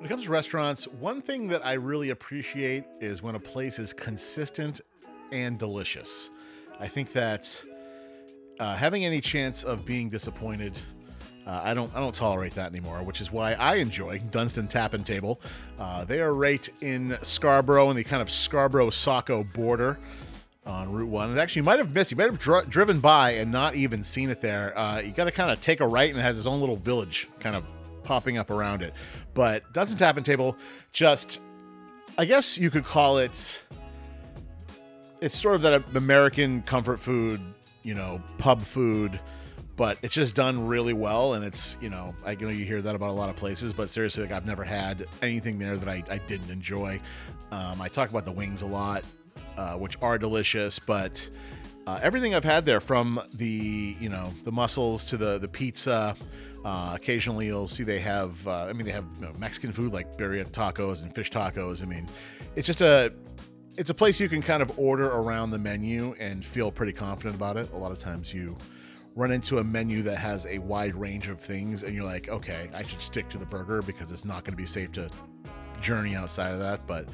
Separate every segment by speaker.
Speaker 1: When it comes to restaurants, one thing that I really appreciate is when a place is consistent and delicious. I think that uh, having any chance of being disappointed, uh, I don't I don't tolerate that anymore. Which is why I enjoy Dunstan Tap and Table. Uh, they are right in Scarborough, in the kind of Scarborough Saco border on Route One. And actually, you might have missed. You might have dr- driven by and not even seen it there. Uh, you got to kind of take a right, and it has its own little village kind of popping up around it. But Tap and Table, just I guess you could call it. It's sort of that American comfort food, you know, pub food, but it's just done really well. And it's, you know, I know you hear that about a lot of places, but seriously, like I've never had anything there that I, I didn't enjoy. Um, I talk about the wings a lot, uh, which are delicious, but uh, everything I've had there from the, you know, the mussels to the, the pizza, uh, occasionally, you'll see they have. Uh, I mean, they have you know, Mexican food like birria tacos and fish tacos. I mean, it's just a it's a place you can kind of order around the menu and feel pretty confident about it. A lot of times you run into a menu that has a wide range of things and you're like, okay, I should stick to the burger because it's not going to be safe to journey outside of that. But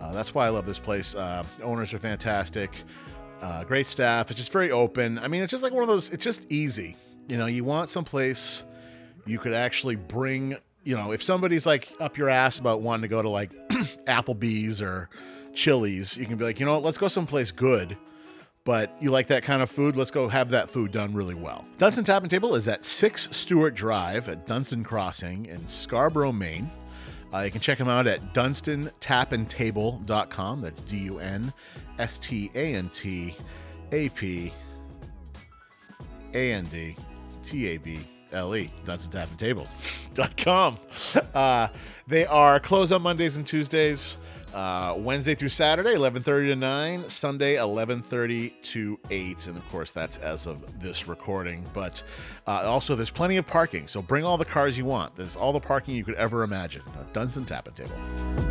Speaker 1: uh, that's why I love this place. Uh, owners are fantastic, uh, great staff. It's just very open. I mean, it's just like one of those. It's just easy. You know, you want some place you could actually bring. You know, if somebody's like up your ass about wanting to go to like Applebee's or Chili's, you can be like, you know what, let's go someplace good. But you like that kind of food? Let's go have that food done really well. Dunstan Tap and Table is at 6 Stewart Drive at Dunstan Crossing in Scarborough, Maine. Uh, you can check them out at dunstantapandtable.com. That's D U N S T A N T A P A N D T A B L E. Dunstantapandtable.com. Uh, they are closed on Mondays and Tuesdays. Uh, Wednesday through Saturday, 11:30 to 9. Sunday, 11:30 to 8, and of course that's as of this recording. But uh, also, there's plenty of parking, so bring all the cars you want. There's all the parking you could ever imagine. Uh, Dunstan Tap and Table.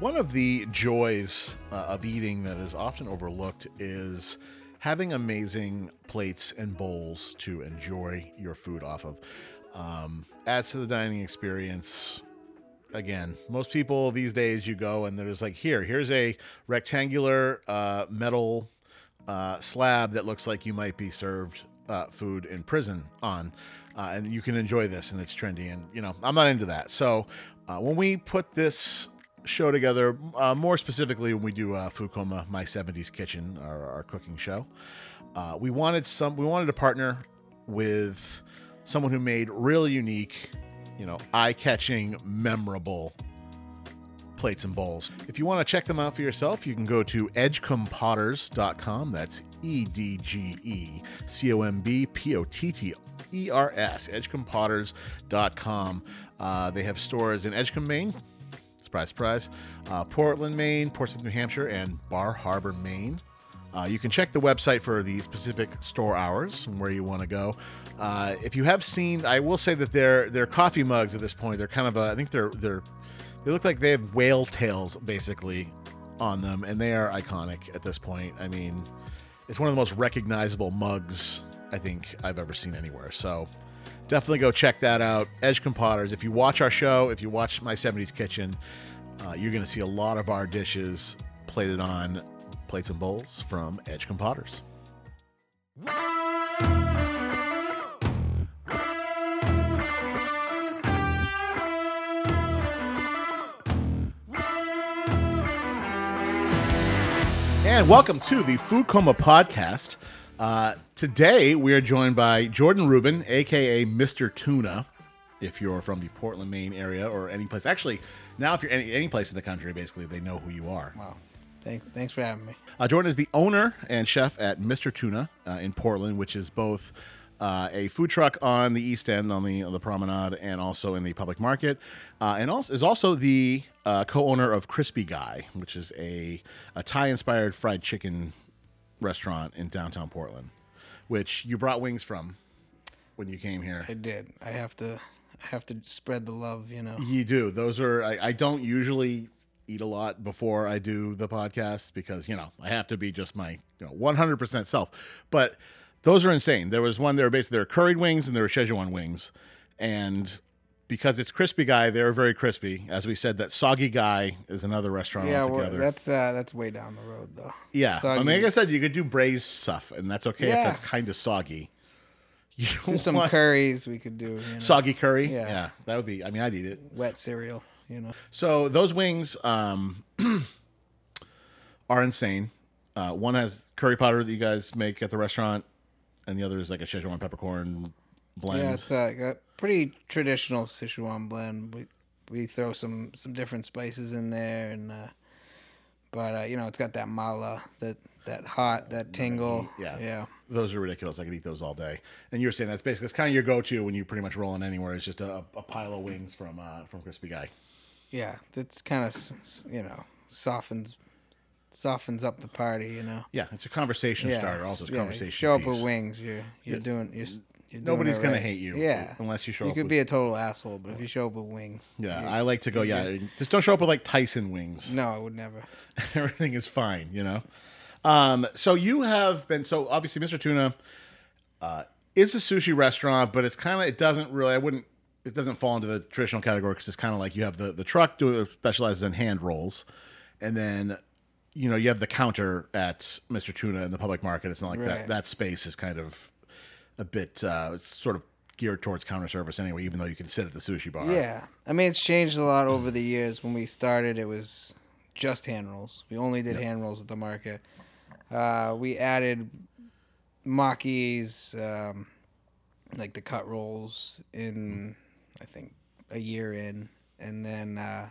Speaker 1: One of the joys uh, of eating that is often overlooked is having amazing plates and bowls to enjoy your food off of. Um, adds to the dining experience. Again, most people these days you go and there's like here, here's a rectangular uh, metal uh, slab that looks like you might be served uh, food in prison on, uh, and you can enjoy this and it's trendy. And you know, I'm not into that. So uh, when we put this show together, uh, more specifically when we do uh, Food Coma, my 70s kitchen, our, our cooking show, uh, we wanted some. We wanted to partner with someone who made really unique, you know, eye-catching, memorable plates and bowls. If you want to check them out for yourself, you can go to edgecombpotters.com. That's E D G E C O M B P O T T E R S, edgecombpotters.com. Uh, they have stores in Edgecomb, Maine. Surprise, surprise. Uh, Portland, Maine, Portsmouth, New Hampshire, and Bar Harbor, Maine. Uh, you can check the website for the specific store hours and where you want to go. Uh, if you have seen, I will say that their their coffee mugs at this point, they're kind of, a, I think they're they're they look like they have whale tails basically on them, and they are iconic at this point. I mean, it's one of the most recognizable mugs I think I've ever seen anywhere. So definitely go check that out. Edgecomb Potters. If you watch our show, if you watch My 70s Kitchen, uh, you're going to see a lot of our dishes plated on plates and bowls from Edgecomb Potters. And welcome to the Food Coma podcast. Uh, today we are joined by Jordan Rubin, aka Mr. Tuna. If you're from the Portland, Maine area, or any place, actually, now if you're any, any place in the country, basically they know who you are.
Speaker 2: Wow. Thank, thanks for having me.
Speaker 1: Uh, Jordan is the owner and chef at Mr. Tuna uh, in Portland, which is both uh, a food truck on the East End, on the on the Promenade, and also in the public market, uh, and also is also the uh, co-owner of Crispy Guy, which is a, a Thai-inspired fried chicken restaurant in downtown Portland, which you brought wings from when you came here.
Speaker 2: I did. I have to. I have to spread the love. You know.
Speaker 1: You do. Those are. I, I don't usually eat a lot before I do the podcast because you know I have to be just my you know 100% self. But Those are insane. There was one. There were basically there were curried wings and there were Szechuan wings, and because it's crispy guy, they're very crispy. As we said, that soggy guy is another restaurant
Speaker 2: Yeah, well,
Speaker 1: altogether.
Speaker 2: that's uh, that's way down the road though.
Speaker 1: yeah, I mean, like I said, you could do braised stuff, and that's okay
Speaker 2: Yeah.
Speaker 1: if that's kind of soggy. You
Speaker 2: Do some
Speaker 1: want
Speaker 2: curries we could do. You know,
Speaker 1: soggy curry.
Speaker 2: Yeah.
Speaker 1: that would be. I mean, I'd eat it.
Speaker 2: wet cereal. You know.
Speaker 1: So those wings um, are insane. Uh, one has curry powder that you guys make at the restaurant, and the other is like a Szechuan peppercorn blend.
Speaker 2: Yeah, it's uh, a pretty traditional Sichuan blend. We we throw some some different spices in there, and uh, but uh, you know it's got that mala, that that hot, that tingle.
Speaker 1: Yeah.
Speaker 2: yeah,
Speaker 1: Those are ridiculous. I could eat those all day. And you were saying that's basically it's kind of your go-to when you're pretty much rolling anywhere. It's just a, a pile of wings from uh, from Crispy Guy.
Speaker 2: yeah. That's kind of you know softens softens up the party. You know.
Speaker 1: Yeah, it's a conversation
Speaker 2: Yeah,
Speaker 1: starter. Also, it's a
Speaker 2: yeah,
Speaker 1: conversation.
Speaker 2: Show up with wings. You're you're
Speaker 1: Yeah.
Speaker 2: doing you're, s- you're doing
Speaker 1: Nobody's gonna
Speaker 2: right.
Speaker 1: hate you.
Speaker 2: Yeah,
Speaker 1: unless you show
Speaker 2: you
Speaker 1: up.
Speaker 2: You could
Speaker 1: with,
Speaker 2: be a total asshole, but if you show up with wings,
Speaker 1: yeah, I like to go. Yeah, just don't show up with like Tyson wings.
Speaker 2: no, I would never.
Speaker 1: everything is fine, you know. Um, so you have been so obviously Mr. Tuna uh, is a sushi restaurant, but it's kind of it doesn't really I wouldn't it doesn't fall into the traditional category because it's kind of like you have the the truck do specializes in hand rolls, and then you know you have the counter at Mr. Tuna in the public market. It's not like that that space is kind of a bit uh, sort of geared towards counter service anyway, even though you can sit at the sushi bar.
Speaker 2: Yeah, I mean it's changed a lot over the years. When we started, it was just hand rolls. We only did hand rolls at the market. Uh, we added makis, um, like the cut rolls, in I think a year in, and then uh,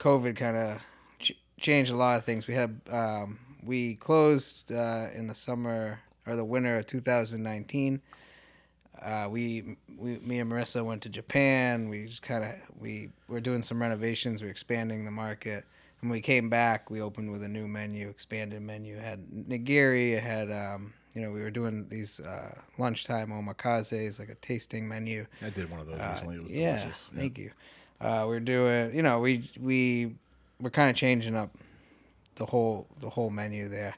Speaker 2: COVID kind of ch- changed a lot of things. We had um, we closed uh, in the summer or the winter of 2019 uh, we, we, me and Marissa went to Japan. We just kind of we were doing some renovations. We are expanding the market. When we came back, we opened with a new menu, expanded menu. It had nigiri. It had um, you know we were doing these uh, lunchtime omakases, like a tasting menu.
Speaker 1: I did one of those
Speaker 2: Uh,
Speaker 1: recently. It was
Speaker 2: yeah,
Speaker 1: delicious.
Speaker 2: thank you. Uh, we're doing, you know, we we we're kind of changing up the whole the whole menu there,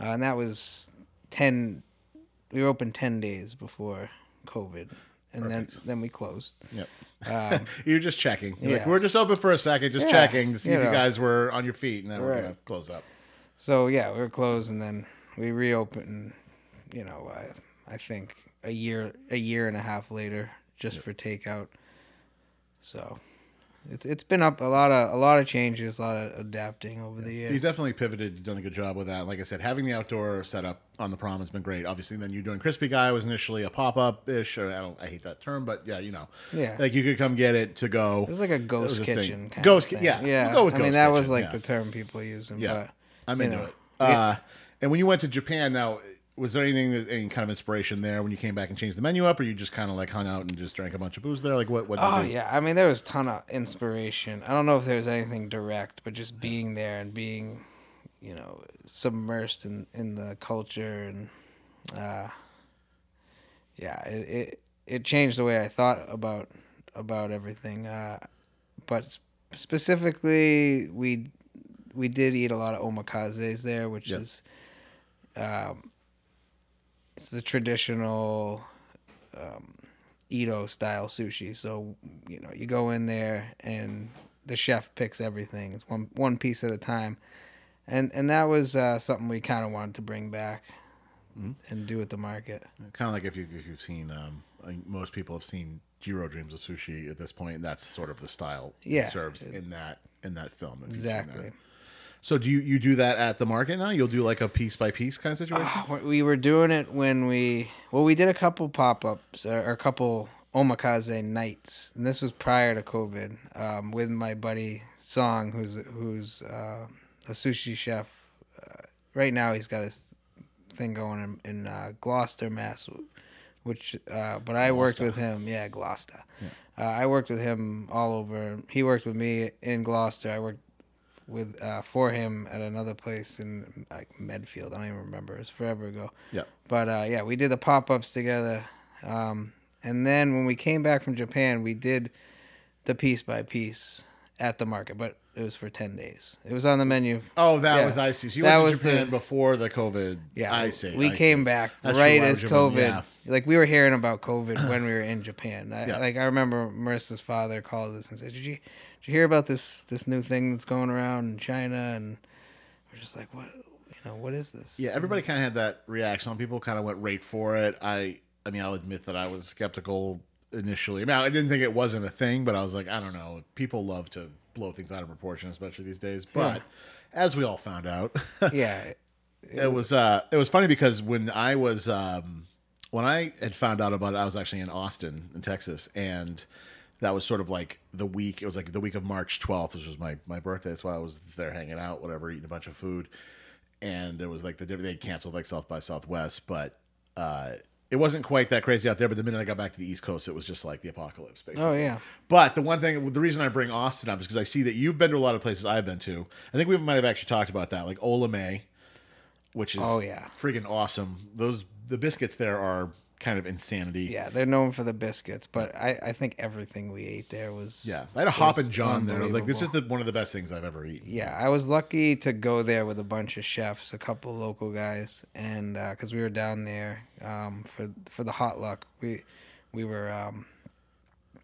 Speaker 2: uh, and that was ten. We were open ten days before COVID, and then
Speaker 1: Perfect.
Speaker 2: then we closed.
Speaker 1: Yep.
Speaker 2: Um,
Speaker 1: You're just checking. You're like,
Speaker 2: Yeah.
Speaker 1: we're just open for a second, just
Speaker 2: Yeah,
Speaker 1: checking to see
Speaker 2: you
Speaker 1: if you guys were on your feet, and then we're
Speaker 2: Right.
Speaker 1: gonna close up.
Speaker 2: so yeah, we were closed, and then we reopened. You know, I I think a year a year and a half later, just for takeout. So. It's, it's been up a lot of a lot of changes, a lot of adapting over the years.
Speaker 1: You've definitely pivoted. You've done a good job with that. Like I said, having the outdoor setup on the prom has been great. Obviously, then you're doing Crispy Guy was initially a pop up ish. I don't. I hate that term, but yeah, you know,
Speaker 2: Yeah.
Speaker 1: like you could come get it to go.
Speaker 2: It was like a ghost kitchen. Kind
Speaker 1: Ghost
Speaker 2: of
Speaker 1: ki-
Speaker 2: thing.
Speaker 1: yeah,
Speaker 2: yeah.
Speaker 1: we'll go with
Speaker 2: I mean, that was like
Speaker 1: yeah.
Speaker 2: the term people using.
Speaker 1: Yeah,
Speaker 2: but
Speaker 1: I'm into
Speaker 2: know,
Speaker 1: it. Uh, and when you went to Japan, now was there anything, that, any kind of inspiration there when you came back and changed the menu up, or you just kind of like hung out and just drank a bunch of booze there? Like what? what did you
Speaker 2: Oh yeah, I mean there was a ton of inspiration. I don't know if there was anything direct, but just being there and being, you know, submersed in in the culture and, uh, yeah, it it, it changed the way I thought about about everything. Uh, but specifically, we we did eat a lot of omakases there, which
Speaker 1: Yeah.
Speaker 2: is, um, it's the traditional. Um, Edo style sushi. So, you know, you go in there and the chef picks everything. It's one one piece at a time. And and that was uh, something we kind of wanted to bring back
Speaker 1: Mm-hmm.
Speaker 2: and do at the market.
Speaker 1: Kind of like if you if you've seen, um, most people have seen Jiro Dreams of Sushi at this point, and that's sort of the style
Speaker 2: Yeah.
Speaker 1: serves in that in that film.
Speaker 2: Exactly.
Speaker 1: So do you you do that at the market now? You'll do like a piece by piece kind of situation.
Speaker 2: Ah, we- we were doing it when we well we did a couple pop-ups or, or a couple omakase nights. And this was prior to covid um, with my buddy song who's who's uh, a sushi chef. Uh, right now he's got his thing going in, in uh, gloucester mass which uh, but i worked with him yeah gloucester. Uh, i worked with him all over. He worked with me in gloucester. I worked with uh, for him at another place in like Medfield. I don't even remember. It's forever ago.
Speaker 1: Yeah.
Speaker 2: But uh, yeah, we did the pop ups together, um, and then when we came back from Japan, we did the piece by piece at the market. But it was for ten days. It was on the menu.
Speaker 1: Oh, that
Speaker 2: Yeah.
Speaker 1: was I see. So you
Speaker 2: That
Speaker 1: went to
Speaker 2: was
Speaker 1: Japan
Speaker 2: the-
Speaker 1: before the COVID.
Speaker 2: Yeah,
Speaker 1: I see.
Speaker 2: We
Speaker 1: I
Speaker 2: came
Speaker 1: see.
Speaker 2: back
Speaker 1: That's
Speaker 2: right as COVID.
Speaker 1: yeah.
Speaker 2: Like we were hearing about COVID when we were in Japan. I,
Speaker 1: Yeah.
Speaker 2: Like I remember Marissa's father called us and said, "Did you you hear about this this new thing that's going around in China?" And we're just like, "What? You know, what is this?"
Speaker 1: Yeah, everybody kind of had that reaction. Some people kind of went right for it. I, I mean, I'll admit that I was skeptical initially. I mean, I didn't think it wasn't a thing, but I was like, I don't know. People love to blow things out of proportion, especially these days. But as we all found out,
Speaker 2: yeah,
Speaker 1: it was uh, it was funny because when I was um, when I had found out about it, I was actually in Austin, in Texas, and that was sort of like the week. It was like the week of March twelfth, which was my my birthday. That's why I was there hanging out, whatever, eating a bunch of food, and it was like the they canceled like South by Southwest, but. uh it wasn't quite that crazy out there, but the minute I got back to the East Coast, it was just like the apocalypse, basically.
Speaker 2: Oh yeah.
Speaker 1: But the one thing, the reason I bring Austin up is because I see that you've been to a lot of places I've been to. I think we might have actually talked about that, like Olamaie, which is
Speaker 2: Oh, yeah.
Speaker 1: freaking awesome. Those the biscuits there are kind of insanity.
Speaker 2: Yeah, they're known for the biscuits, but I, I think everything we ate there was
Speaker 1: yeah. I had a Hoppin' John there. I was like, this is the one of the best things I've ever eaten.
Speaker 2: Yeah, I was lucky to go there with a bunch of chefs, a couple local guys, and because we were down there um, for for the hot luck, we we were um,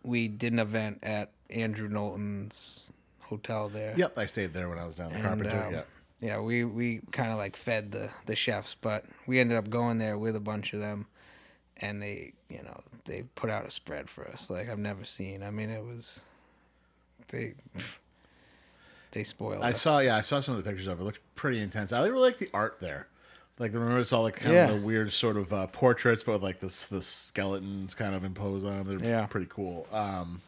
Speaker 2: we did an event at Andrew Knowlton's hotel there.
Speaker 1: Yep, I stayed there when I was down the Carpenter.
Speaker 2: um,
Speaker 1: yeah.
Speaker 2: yeah, we we kind of like fed the the chefs, but we ended up going there with a bunch of them, and they you know they put out a spread for us like I've never seen. I mean, it was they they spoiled.
Speaker 1: I
Speaker 2: us.
Speaker 1: saw, yeah, I saw some of the pictures of it. It looked pretty intense. I really like the art there. Like, the remember it's all like kind
Speaker 2: Yeah.
Speaker 1: of the weird sort of uh, portraits, but like this the skeletons kind of imposed on them. They're
Speaker 2: Yeah.
Speaker 1: pretty cool. Um,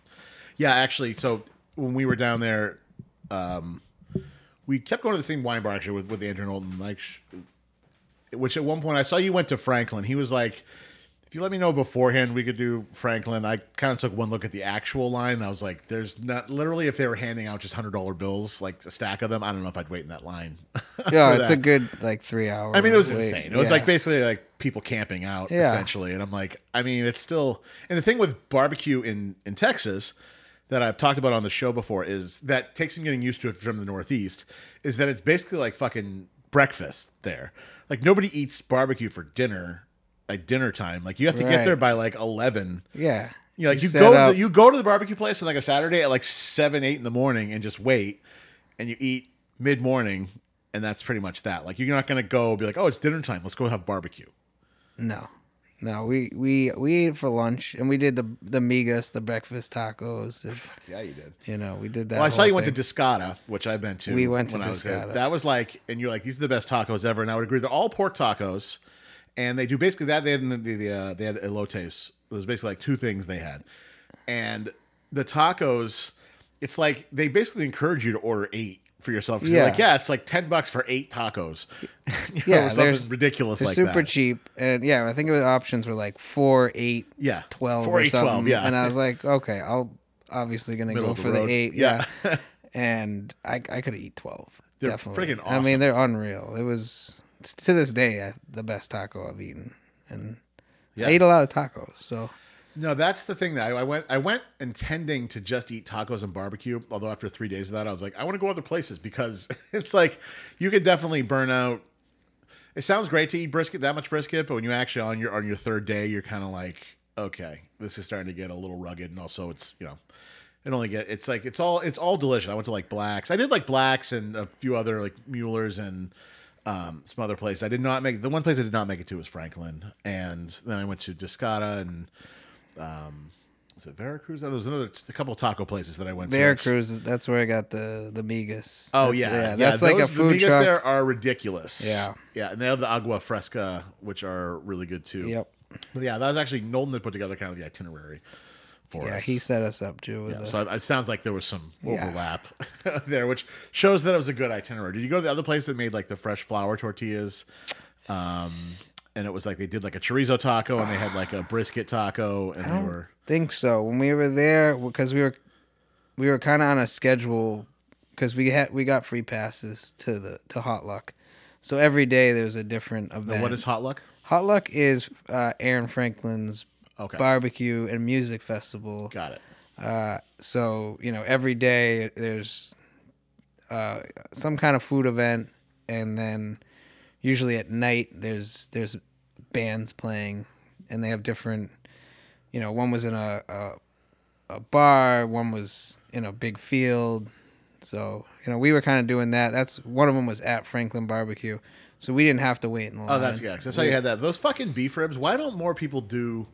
Speaker 1: yeah, actually, so when we were down there, um, we kept going to the same wine bar actually with, with Andrew Knowlton. Like, which at one point I saw you went to Franklin. He was like, if you let me know beforehand, we could do Franklin. I kind of took one look at the actual line. And I was like, there's not literally if they were handing out just hundred dollar bills, like a stack of them. I don't know if I'd wait in that line.
Speaker 2: Yeah, it's
Speaker 1: that.
Speaker 2: a good like three hours.
Speaker 1: I mean, it was insane. It was like basically like people camping out
Speaker 2: Yeah.
Speaker 1: essentially. And I'm like, I mean, it's still. And the thing with barbecue in in Texas that I've talked about on the show before is that takes some getting used to it from the Northeast. Is that it's basically like fucking breakfast there. Like nobody eats barbecue for dinner, like dinner time. Like you have to get there by like eleven.
Speaker 2: yeah.
Speaker 1: You know, like you, go
Speaker 2: up-
Speaker 1: you go to the barbecue place on like a Saturday at like seven, eight in the morning and just wait, and you eat mid morning, and that's pretty much that. Like you're not gonna go be like, oh, it's dinner time, let's go have barbecue.
Speaker 2: No, no. We we we ate for lunch and we did the the migas, the breakfast tacos. and,
Speaker 1: Yeah, you did.
Speaker 2: you know, we did that.
Speaker 1: Well, I saw you went to
Speaker 2: thing.
Speaker 1: Discada, which I've been to.
Speaker 2: We went to
Speaker 1: when was.
Speaker 2: Discada.
Speaker 1: That was like, and you're like, these are the best tacos ever. And I would agree. They're all pork tacos, and they do basically that. They had the, the uh, they had elotes. There's basically like two things they had, and the tacos. It's like they basically encourage you to order eight for yourself.
Speaker 2: Yeah.
Speaker 1: like, yeah, it's like ten bucks for eight tacos. you
Speaker 2: Yeah,
Speaker 1: know, something ridiculous like
Speaker 2: super
Speaker 1: that.
Speaker 2: cheap, and yeah, I think the options were like four, eight,
Speaker 1: Yeah,
Speaker 2: twelve,
Speaker 1: Four,
Speaker 2: or
Speaker 1: eight,
Speaker 2: something.
Speaker 1: 12, Yeah,
Speaker 2: And I was like, okay, I'll obviously gonna
Speaker 1: Middle
Speaker 2: go
Speaker 1: of the
Speaker 2: for the eight.
Speaker 1: Yeah.
Speaker 2: Yeah, and I I could eat twelve.
Speaker 1: They're
Speaker 2: definitely.
Speaker 1: friggin'
Speaker 2: I mean, they're unreal. It was to this day uh, the best taco I've eaten, and
Speaker 1: Yeah.
Speaker 2: I ate a lot of tacos. So
Speaker 1: No, that's the thing that I, I went. I went intending to just eat tacos and barbecue. Although after three days of that, I was like, I want to go other places because it's like you could definitely burn out. It sounds great to eat brisket, that much brisket, but when you actually on your on your third day, you're kind of like, okay, this is starting to get a little rugged, and also it's you know, it only get it's like it's all it's all delicious. I went to like Blacks. I did like Blacks and a few other like Mueller's and um, some other place. I did not make the one place I did not make it to was Franklin, and then I went to Discada and um, is it Veracruz? There was another a couple of taco places that I went to.
Speaker 2: Veracruz, that's where I got the the migas.
Speaker 1: Oh
Speaker 2: That's-
Speaker 1: yeah, yeah.
Speaker 2: that's like a
Speaker 1: those-
Speaker 2: food
Speaker 1: the migas
Speaker 2: truck.
Speaker 1: there are ridiculous.
Speaker 2: Yeah.
Speaker 1: yeah, and they have the agua fresca, which are really good too.
Speaker 2: Yep.
Speaker 1: But yeah, that was actually Nolan that put together kind of the itinerary for
Speaker 2: Yeah,
Speaker 1: us.
Speaker 2: he set us up too.
Speaker 1: Yeah,
Speaker 2: the-
Speaker 1: so it sounds like there was some
Speaker 2: Yeah.
Speaker 1: overlap there, which shows that it was a good itinerary. Did you go to the other place that made like the fresh flour tortillas? Um, and it was like they did like a chorizo taco and they had like a brisket taco and they
Speaker 2: don't-
Speaker 1: were
Speaker 2: think so. When we were there, because we were we were kind of on a schedule because we had we got free passes to the to Hot Luck, so every day there's a different event.
Speaker 1: Now, what is hot luck?
Speaker 2: Hot Luck is uh, Aaron Franklin's
Speaker 1: Okay,
Speaker 2: barbecue and music festival.
Speaker 1: got it.
Speaker 2: Uh, so you know every day there's uh, some kind of food event, and then usually at night there's there's bands playing, and they have different. You know, one was in a a, a bar, one was in a big field. So you know, we were kind of doing that. That's one of them was at Franklin Barbecue, so we didn't have to wait in line.
Speaker 1: Oh, that's yeah. 'cause that's how you had that. Those fucking beef ribs. Why don't more people do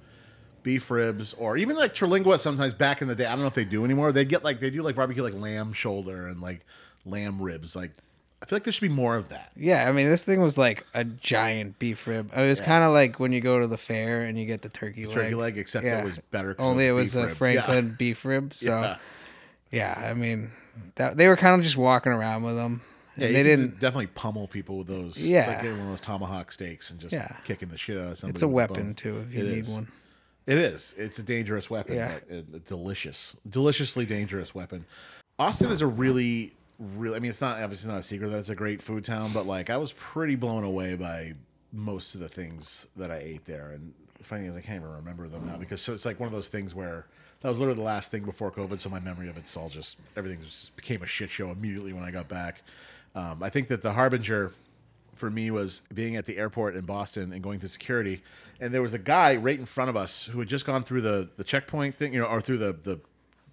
Speaker 1: beef ribs or even like Terlingua? Sometimes back in the day, I don't know if they do anymore. They get like they do like barbecue like lamb shoulder and like lamb ribs. Like I feel like there should be more of that.
Speaker 2: Yeah, I mean, this thing was like a giant beef rib. It was kind of like when you go to the fair and you get the turkey leg.
Speaker 1: Turkey leg, except
Speaker 2: Yeah.
Speaker 1: it was better.
Speaker 2: Only it was a. Franklin beef rib. So,
Speaker 1: Yeah.
Speaker 2: yeah. I mean, that, they were kind of just walking around with them.
Speaker 1: Yeah,
Speaker 2: they didn't.
Speaker 1: definitely pummel people with those. it's
Speaker 2: Yeah.
Speaker 1: like getting one of those tomahawk steaks and just
Speaker 2: Yeah.
Speaker 1: kicking the shit out of somebody.
Speaker 2: It's a weapon
Speaker 1: bone.
Speaker 2: too if you
Speaker 1: It
Speaker 2: need
Speaker 1: is.
Speaker 2: one.
Speaker 1: It is. It's a dangerous weapon.
Speaker 2: Yeah.
Speaker 1: But a, a delicious, deliciously dangerous weapon. Austin is a really, really. I mean, it's not obviously not a secret that it's a great food town, but like I was pretty blown away by most of the things that I ate there. And the funny thing is, I can't even remember them now because so it's like one of those things where that was literally the last thing before COVID. So my memory of it's all just everything just became a shit show immediately when I got back. Um, I think that the harbinger for me was being at the airport in Boston and going through security, and there was a guy right in front of us who had just gone through the the checkpoint thing, you know, or through the the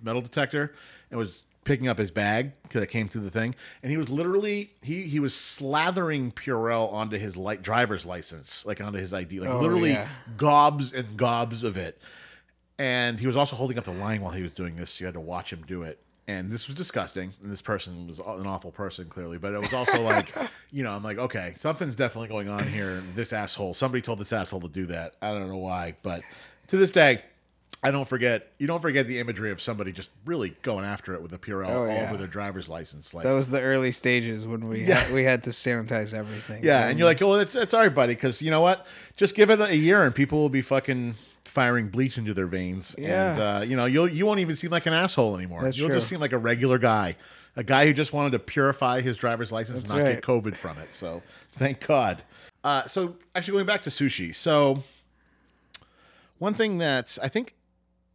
Speaker 1: metal detector, and was picking up his bag because it came through the thing, and he was literally he he was slathering Purell onto his light driver's license, like onto his ID, like
Speaker 2: Oh,
Speaker 1: literally
Speaker 2: yeah.
Speaker 1: gobs and gobs of it. And he was also holding up the line while he was doing this. So You had to watch him do it. And this was disgusting. And this person was an awful person, clearly. But it was also like, you know, I'm like, okay, something's definitely going on here. This asshole, somebody told this asshole to do that. I don't know why. But to this day, I don't forget. You don't forget the imagery of somebody just really going after it with a Purell
Speaker 2: Oh,
Speaker 1: all over their driver's license. Like,
Speaker 2: That was the early stages when we
Speaker 1: Yeah.
Speaker 2: had, we had to sanitize everything.
Speaker 1: yeah, and you're like, oh, it's it's all right, buddy, because you know what? Just give it a year, and people will be fucking firing bleach into their veins,
Speaker 2: Yeah.
Speaker 1: and uh, you know, you'll you won't even seem like an asshole anymore.
Speaker 2: That's
Speaker 1: You'll
Speaker 2: true.
Speaker 1: just seem like a regular guy, a guy who just wanted to purify his driver's license
Speaker 2: That's
Speaker 1: and not
Speaker 2: right.
Speaker 1: get COVID from it. So thank God. Uh, so actually, going back to sushi, so one thing that I think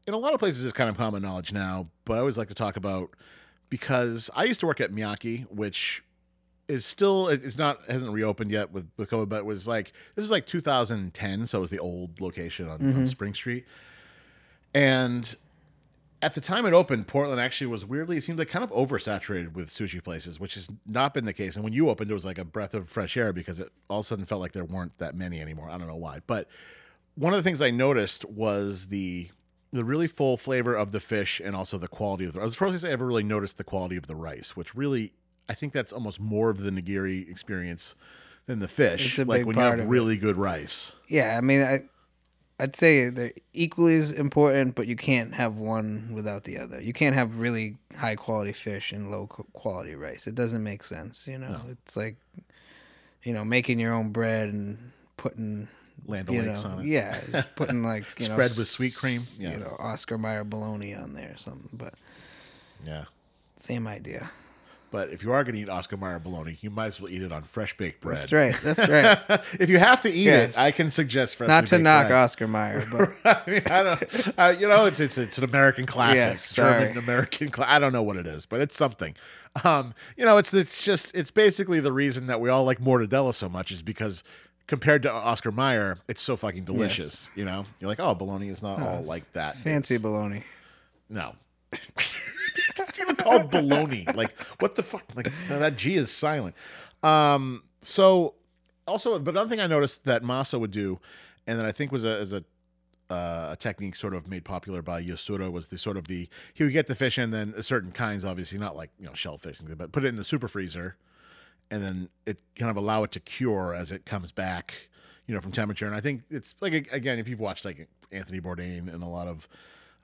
Speaker 1: in a lot of places is kind of common knowledge now, but I always like to talk about because I used to work at Miyake, which is still it- it's not hasn't reopened yet with, with COVID, but it was like this is like 2010, so it was the old location on, on mm-hmm. Spring Street, and at the time it opened, Portland actually was weirdly it seemed like kind of oversaturated with sushi places, which has not been the case. And when you opened, it was like a breath of fresh air because it all of a sudden felt like there weren't that many anymore. I don't know why, but one of the things I noticed was the the really full flavor of the fish and also the quality of the. I was the first place I ever really noticed the quality of the rice, which really I think that's almost more of the nigiri experience than the fish. Like when you have really good rice.
Speaker 2: Yeah, I mean, I, I'd say they're equally as important, but you can't have one without the other. You can't have really high quality fish and low quality rice. It doesn't make sense. You know, it's like, you know, making your own bread and putting
Speaker 1: Land
Speaker 2: you
Speaker 1: O'Lakes
Speaker 2: know,
Speaker 1: on it.
Speaker 2: yeah, putting like you know,
Speaker 1: Spread with sweet cream, yeah.
Speaker 2: you know, Oscar Mayer bologna on there or something. But
Speaker 1: Yeah.
Speaker 2: same idea.
Speaker 1: But if you are going to eat Oscar Mayer bologna, you might as well eat it on fresh baked bread.
Speaker 2: That's right. That's right.
Speaker 1: if you have to eat
Speaker 2: Yes.
Speaker 1: it, I can suggest fresh
Speaker 2: Not to knock
Speaker 1: bread.
Speaker 2: Oscar Mayer, but
Speaker 1: I mean, I don't. Uh, you know, it's it's it's an American classic,
Speaker 2: Yes.
Speaker 1: German American. Cla- I don't know what it is, but it's something. Um, you know, it's it's just it's basically the reason that we all like mortadella so much is because compared to Oscar Mayer, it's so fucking delicious. You know, you're like, oh, bologna is not all like that.
Speaker 2: fancy
Speaker 1: It's-
Speaker 2: bologna.
Speaker 1: no. it's even called baloney. Like, what the fuck? Like, that G is silent. Um, so, also, but another thing I noticed that Masa would do, and that I think was a, as a uh, a technique sort of made popular by Yasura was the sort of the he would get the fish and then certain kinds, obviously not like you know shellfish, but put it in the super freezer, and then it kind of allow it to cure as it comes back, you know, from temperature. And I think it's like again, if you've watched like Anthony Bourdain and a lot of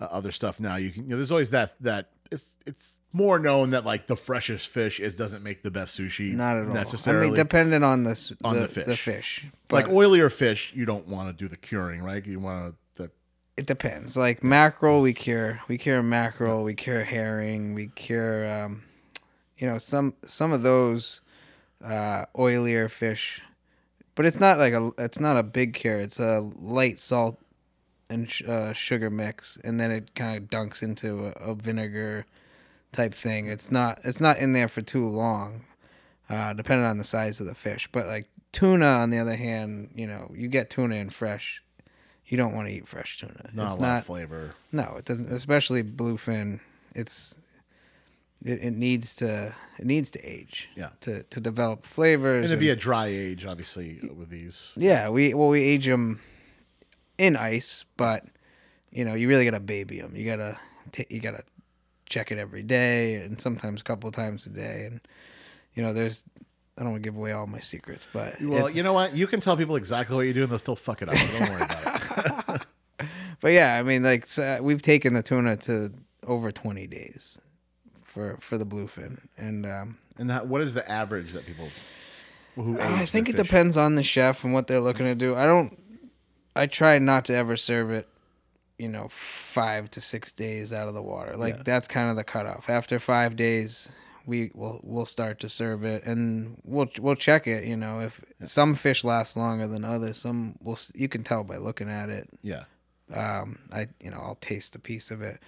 Speaker 1: uh, other stuff now, you can you know, there's always that that it's it's more known that like the freshest fish is doesn't make the best sushi
Speaker 2: Not at all.
Speaker 1: necessarily.
Speaker 2: I mean, dependent on the
Speaker 1: On
Speaker 2: the,
Speaker 1: the fish.
Speaker 2: The fish.
Speaker 1: like oilier fish, you don't want to do the curing, right? You want to that
Speaker 2: it depends. Like mackerel, we cure. We cure mackerel. We cure herring. We cure. Um, you know, some some of those uh, oilier fish, but it's not like a. It's not a big cure. It's a light salt and sh- uh, sugar mix, and then it kind of dunks into a, a vinegar type thing. It's not it's not in there for too long, uh, depending on the size of the fish. But like tuna, on the other hand, you know, you get tuna in fresh. You don't want to eat fresh tuna.
Speaker 1: Not
Speaker 2: it's
Speaker 1: a lot
Speaker 2: not
Speaker 1: of flavor.
Speaker 2: no, it doesn't. Especially bluefin. It's it, it needs to it needs to age.
Speaker 1: Yeah.
Speaker 2: To to develop flavors.
Speaker 1: And it'd
Speaker 2: and-
Speaker 1: be a dry age, obviously, with these.
Speaker 2: yeah, we well we age them in ice, but you know you really gotta baby them. You gotta ta you gotta check it every day, and sometimes a couple times a day. And you know there's I don't want to give away all my secrets, but
Speaker 1: Well, you know what? You can tell people exactly what you do, and they'll still fuck it up. So don't worry about it.
Speaker 2: but yeah, I mean like so we've taken the tuna to over 20 days for for the bluefin, and um,
Speaker 1: And that, what is the average that people who
Speaker 2: I think it
Speaker 1: fish?
Speaker 2: depends on the chef and what they're looking to do. I don't. I try not to ever serve it, you know, five to six days out of the water. Like
Speaker 1: Yeah.
Speaker 2: that's kind of the cutoff. After five days, we will we'll start to serve it, and we'll we'll check it. You know, if some fish last longer than others, some will you can tell by looking at it.
Speaker 1: Yeah.
Speaker 2: Um, I you know I'll taste a piece of it,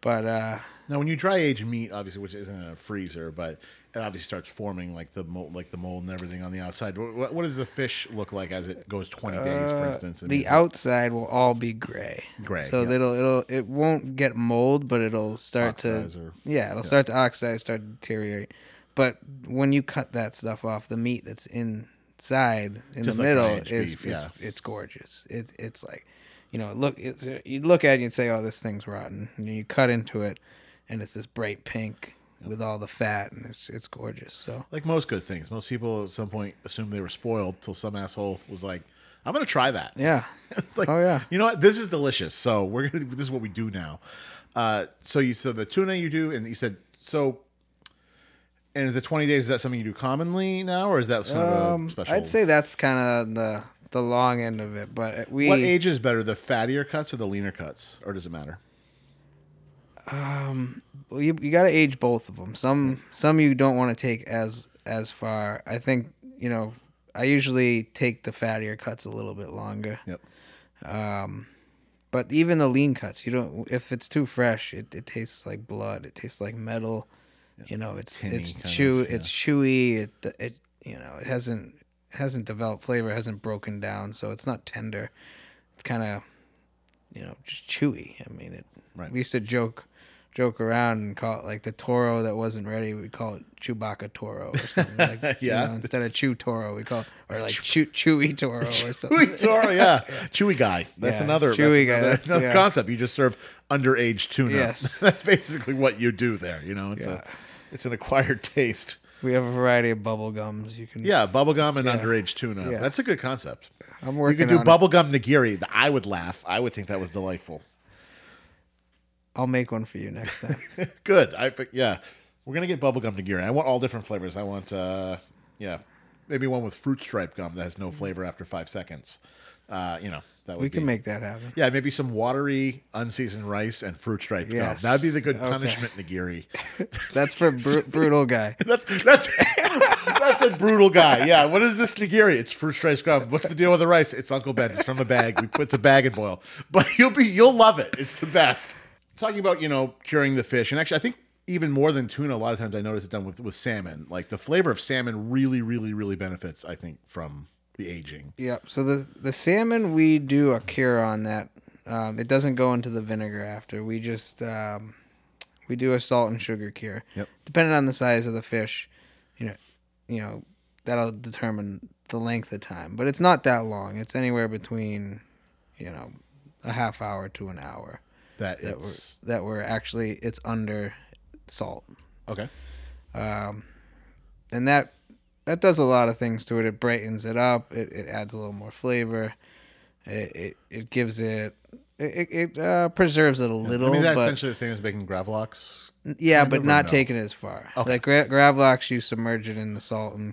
Speaker 2: but uh,
Speaker 1: Now, when you dry age meat, obviously, which isn't in a freezer, but it obviously starts forming like the mold, like the mold and everything on the outside. What, what does the fish look like as it goes twenty days, for
Speaker 2: Uh,
Speaker 1: instance?
Speaker 2: The outside will all be gray.
Speaker 1: Gray,
Speaker 2: So
Speaker 1: yeah.
Speaker 2: it'll it'll it won't get mold, but it'll start
Speaker 1: Oxidize
Speaker 2: to
Speaker 1: or-
Speaker 2: yeah, it'll start to oxidize, start to deteriorate. But when you cut that stuff off, the meat that's inside in
Speaker 1: Just
Speaker 2: the
Speaker 1: like
Speaker 2: middle is,
Speaker 1: beef,
Speaker 2: is it's gorgeous. It, it's like you know, look it's you look at it and say, oh, this thing's rotten, and you cut into it, and it's this bright pink with all the fat, and it's it's gorgeous. So
Speaker 1: like most good things, most people at some point assume they were spoiled till some asshole was like, "I'm going to try that."
Speaker 2: yeah,
Speaker 1: it's like,
Speaker 2: Oh, yeah.
Speaker 1: you know what? This is delicious. So we're gonna. This is what we do now. Uh, so you so the tuna you do, and you said so. And is the twenty days? Is that something you do commonly now, or is that of a
Speaker 2: um,
Speaker 1: special?
Speaker 2: I'd say that's kind of the the long end of it, but we
Speaker 1: What age is better, the fattier cuts or the leaner cuts, or does it matter?
Speaker 2: Um, well, you you got to age both of them. Some some you don't want to take as as far. I think you know. I usually take the fattier cuts a little bit longer.
Speaker 1: Yep.
Speaker 2: Um, but even the lean cuts, you don't. If it's too fresh, it, it tastes like blood. It tastes like metal. You know, it's
Speaker 1: Tinny
Speaker 2: it's
Speaker 1: kind of, yeah.
Speaker 2: It's chewy. It it you know it hasn't hasn't developed flavor. Hasn't broken down, so it's not tender. It's kind of you know just chewy. I mean, it.
Speaker 1: Right.
Speaker 2: We used to joke joke around and call it like the Toro that wasn't ready. We call it Chewbacca Toro or something. Like, you
Speaker 1: Yeah.
Speaker 2: know, instead of Chew Toro, we call it or like Chew Chewy Toro or something.
Speaker 1: Chewy Toro, yeah. Chewy guy. That's
Speaker 2: Yeah,
Speaker 1: another
Speaker 2: chewy
Speaker 1: that's
Speaker 2: guy,
Speaker 1: Another,
Speaker 2: that's-
Speaker 1: another
Speaker 2: yeah.
Speaker 1: concept. You just serve underage tuna.
Speaker 2: Yes.
Speaker 1: that's basically what you do there. You know, it's a it's an acquired taste.
Speaker 2: We have a variety of bubble gums. You can.
Speaker 1: Yeah, bubble gum and underage tuna.
Speaker 2: Yes.
Speaker 1: That's a good concept.
Speaker 2: I'm working.
Speaker 1: You could do
Speaker 2: on. it.
Speaker 1: bubblegum nigiri. I would laugh. I would think that was delightful.
Speaker 2: I'll make one for you next time.
Speaker 1: good. I yeah. We're gonna get bubblegum nigiri. I want all different flavors. I want uh yeah. Maybe one with fruit stripe gum that has no flavor after five seconds. Uh, you know, that would
Speaker 2: we can
Speaker 1: be-
Speaker 2: make that happen.
Speaker 1: Yeah, maybe some watery, unseasoned rice and fruit stripe
Speaker 2: Yes.
Speaker 1: gum. That'd be the good
Speaker 2: Okay.
Speaker 1: punishment nigiri.
Speaker 2: That's for bru- brutal guy.
Speaker 1: That's that's that's a brutal guy. Yeah. What is this nigiri? It's fruit stripe gum. What's the deal with the rice? It's Uncle Ben's. It's from a bag. We put it's a bag and boil. But you'll be you'll love it. It's the best. Talking about you know curing the fish, and actually I think even more than tuna, a lot of times I notice it done with with salmon. Like the flavor of salmon really, really, really benefits. I think from the aging.
Speaker 2: Yep. So the the salmon we do a cure on that. Um, it doesn't go into the vinegar after. We just um, we do a salt and sugar cure.
Speaker 1: Yep.
Speaker 2: Depending on the size of the fish, you know, you know that'll determine the length of time. But it's not that long. It's anywhere between, you know, a half hour to an hour.
Speaker 1: That
Speaker 2: That we're
Speaker 1: it's
Speaker 2: that we're actually it's under salt.
Speaker 1: okay.
Speaker 2: um, and that that does a lot of things to it. It brightens it up. It, it adds a little more flavor. It it, it gives it it, it uh, preserves it a little,
Speaker 1: I mean that's essentially the same as making gravlax.
Speaker 2: yeah, but not
Speaker 1: no?
Speaker 2: taking it as far.
Speaker 1: Okay.
Speaker 2: Like gra- Gravlax, you submerge it in the salt and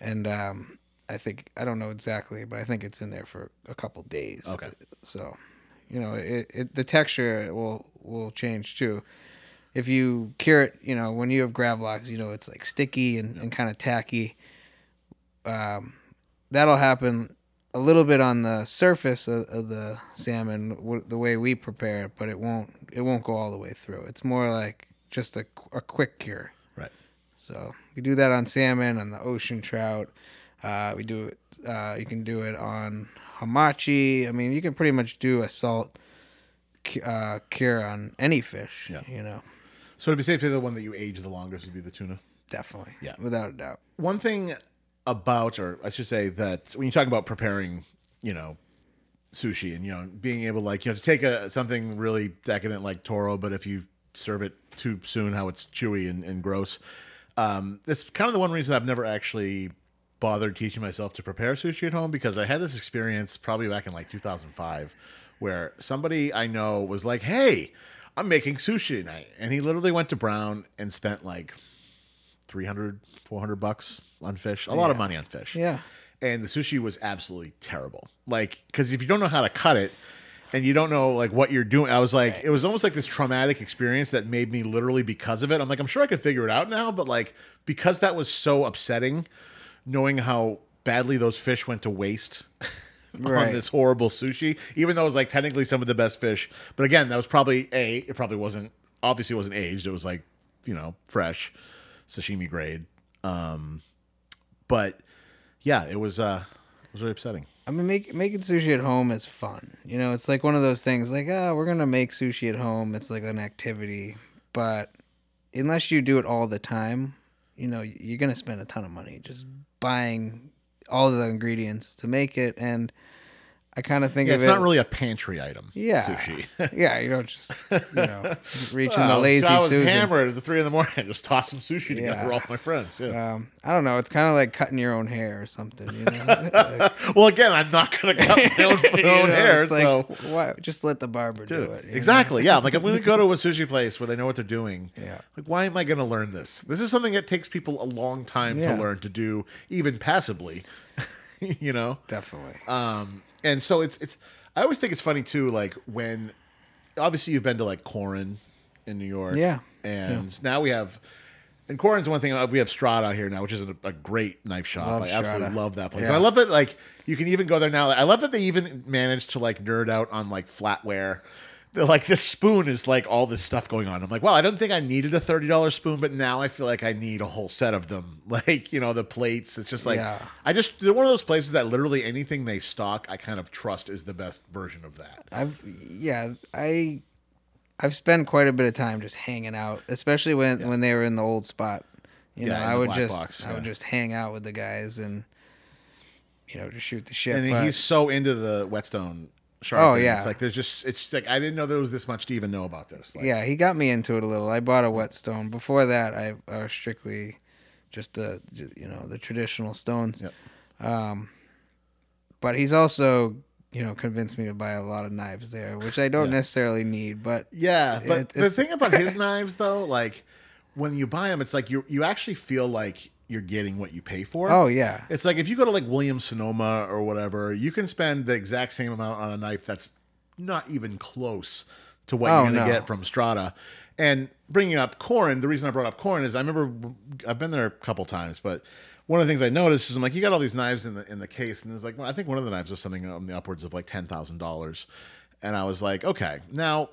Speaker 2: and um, I think I don't know exactly, but I think it's in there for a couple days.
Speaker 1: Okay.
Speaker 2: So, you know, it, it the texture will will change too. If you cure it, you know, when you have Gravlax, you know, it's like sticky and, and kind of tacky. Um, that'll happen a little bit on the surface of, of the salmon, w- the way we prepare it, but it won't it won't go all the way through. It's more like just a, a quick cure.
Speaker 1: Right.
Speaker 2: So we do that on salmon, on the ocean trout. Uh, we do it. Uh, you can do it on hamachi. I mean, you can pretty much do a salt uh, cure on any fish.
Speaker 1: Yeah.
Speaker 2: You know,
Speaker 1: So to be safe, to say the one that you age the longest would be the tuna.
Speaker 2: definitely.
Speaker 1: Yeah.
Speaker 2: Without a doubt.
Speaker 1: One thing about, or I should say that when you talk about preparing, you know, sushi and you know being able like you know to take a something really decadent like toro, but if you serve it too soon, how it's chewy and, and gross. Um, that's kind of the one reason I've never actually bothered teaching myself to prepare sushi at home because I had this experience probably back in like 2005 where somebody I know was like, "Hey, I'm making sushi tonight," and he literally went to Browne and spent like 300 400 bucks on fish a lot of money on fish.
Speaker 2: Yeah.
Speaker 1: and the sushi was absolutely terrible. Like because if you don't know how to cut it and you don't know like what you're doing i was like it was almost like this traumatic experience that made me literally because of it. I'm like i'm sure i could figure it out now but like because that was so upsetting knowing how badly those fish went to waste on this horrible sushi even though it was like technically some of the best fish but again that was probably a it probably wasn't obviously it wasn't aged it was like you know fresh sashimi grade um but yeah it was uh it was really upsetting
Speaker 2: I mean, make, making sushi at home is fun. You know, it's like one of those things like, oh, we're going to make sushi at home. It's like an activity. But unless you do it all the time, you know, you're going to spend a ton of money just buying all the ingredients to make it. And I kind of think
Speaker 1: yeah
Speaker 2: of
Speaker 1: it's
Speaker 2: it.
Speaker 1: not really a pantry item
Speaker 2: Yeah.
Speaker 1: sushi
Speaker 2: yeah, you don't just, you know, reach in
Speaker 1: I
Speaker 2: the lazy
Speaker 1: I was
Speaker 2: Susan.
Speaker 1: hammered at the three in the morning. I just tossed some sushi together
Speaker 2: Yeah.
Speaker 1: for all my friends. Yeah.
Speaker 2: Um, I don't know. It's kind of like cutting your own hair or something, you know? Like,
Speaker 1: well, again, I'm not going to cut my own, my own
Speaker 2: know,
Speaker 1: hair. so,
Speaker 2: like, why? Just let the barber do it. know?
Speaker 1: exactly. Yeah. Like, I'm going to go to a sushi place where they know what they're doing.
Speaker 2: Yeah.
Speaker 1: Like, why am I going to learn this? This is something that takes people a long time
Speaker 2: Yeah.
Speaker 1: to learn to do, even passively. you know?
Speaker 2: Definitely.
Speaker 1: Um, and so it's it's. I always think it's funny too, like when obviously you've been to like Korin in New York,
Speaker 2: Yeah.
Speaker 1: and now we have. And Korin's one thing we have Strata here now, which is a, a great knife shop.
Speaker 2: Love
Speaker 1: I absolutely love that place,
Speaker 2: Yeah.
Speaker 1: and I love that like you can even go there now. I love that they even managed to like nerd out on like flatware. Like this spoon is like all this stuff going on. I'm like, wow, I don't think I needed a thirty dollars spoon, but now I feel like I need a whole set of them. Like you know the plates. It's just like
Speaker 2: Yeah.
Speaker 1: I just they're one of those places that literally anything they stock, I kind of trust is the best version of that.
Speaker 2: I've yeah, I I've spent quite a bit of time just hanging out, especially when when they were in the old spot. You
Speaker 1: Yeah,
Speaker 2: know, I would just
Speaker 1: box,
Speaker 2: I would just hang out with the guys and you know just shoot the shit.
Speaker 1: And
Speaker 2: but-
Speaker 1: he's so into the whetstone sharp.
Speaker 2: Oh, yeah.
Speaker 1: it's like there's just it's just like I didn't know there was this much to even know about this. Like,
Speaker 2: yeah, he got me into it a little. I bought a whetstone. Before that, I, I was strictly just the you know the traditional stones.
Speaker 1: Yep.
Speaker 2: Um, but he's also you know convinced me to buy a lot of knives there, which I don't
Speaker 1: Yeah.
Speaker 2: necessarily need. But
Speaker 1: Yeah, but
Speaker 2: It-
Speaker 1: the thing about his knives though, like when you buy them, it's like you you actually feel like you're getting what you pay for.
Speaker 2: oh yeah,
Speaker 1: It's like if you go to like Williams Sonoma or whatever, you can spend the exact same amount on a knife that's not even close to what
Speaker 2: Oh,
Speaker 1: you're going to
Speaker 2: no.
Speaker 1: get from Strata. And bringing up Korin, the reason I brought up Korin is I remember I've been there a couple times, but one of the things I noticed is I'm like, you got all these knives in the in the case, and it's like, well, I think one of the knives was something on the upwards of like ten thousand dollars, and I was like, okay, now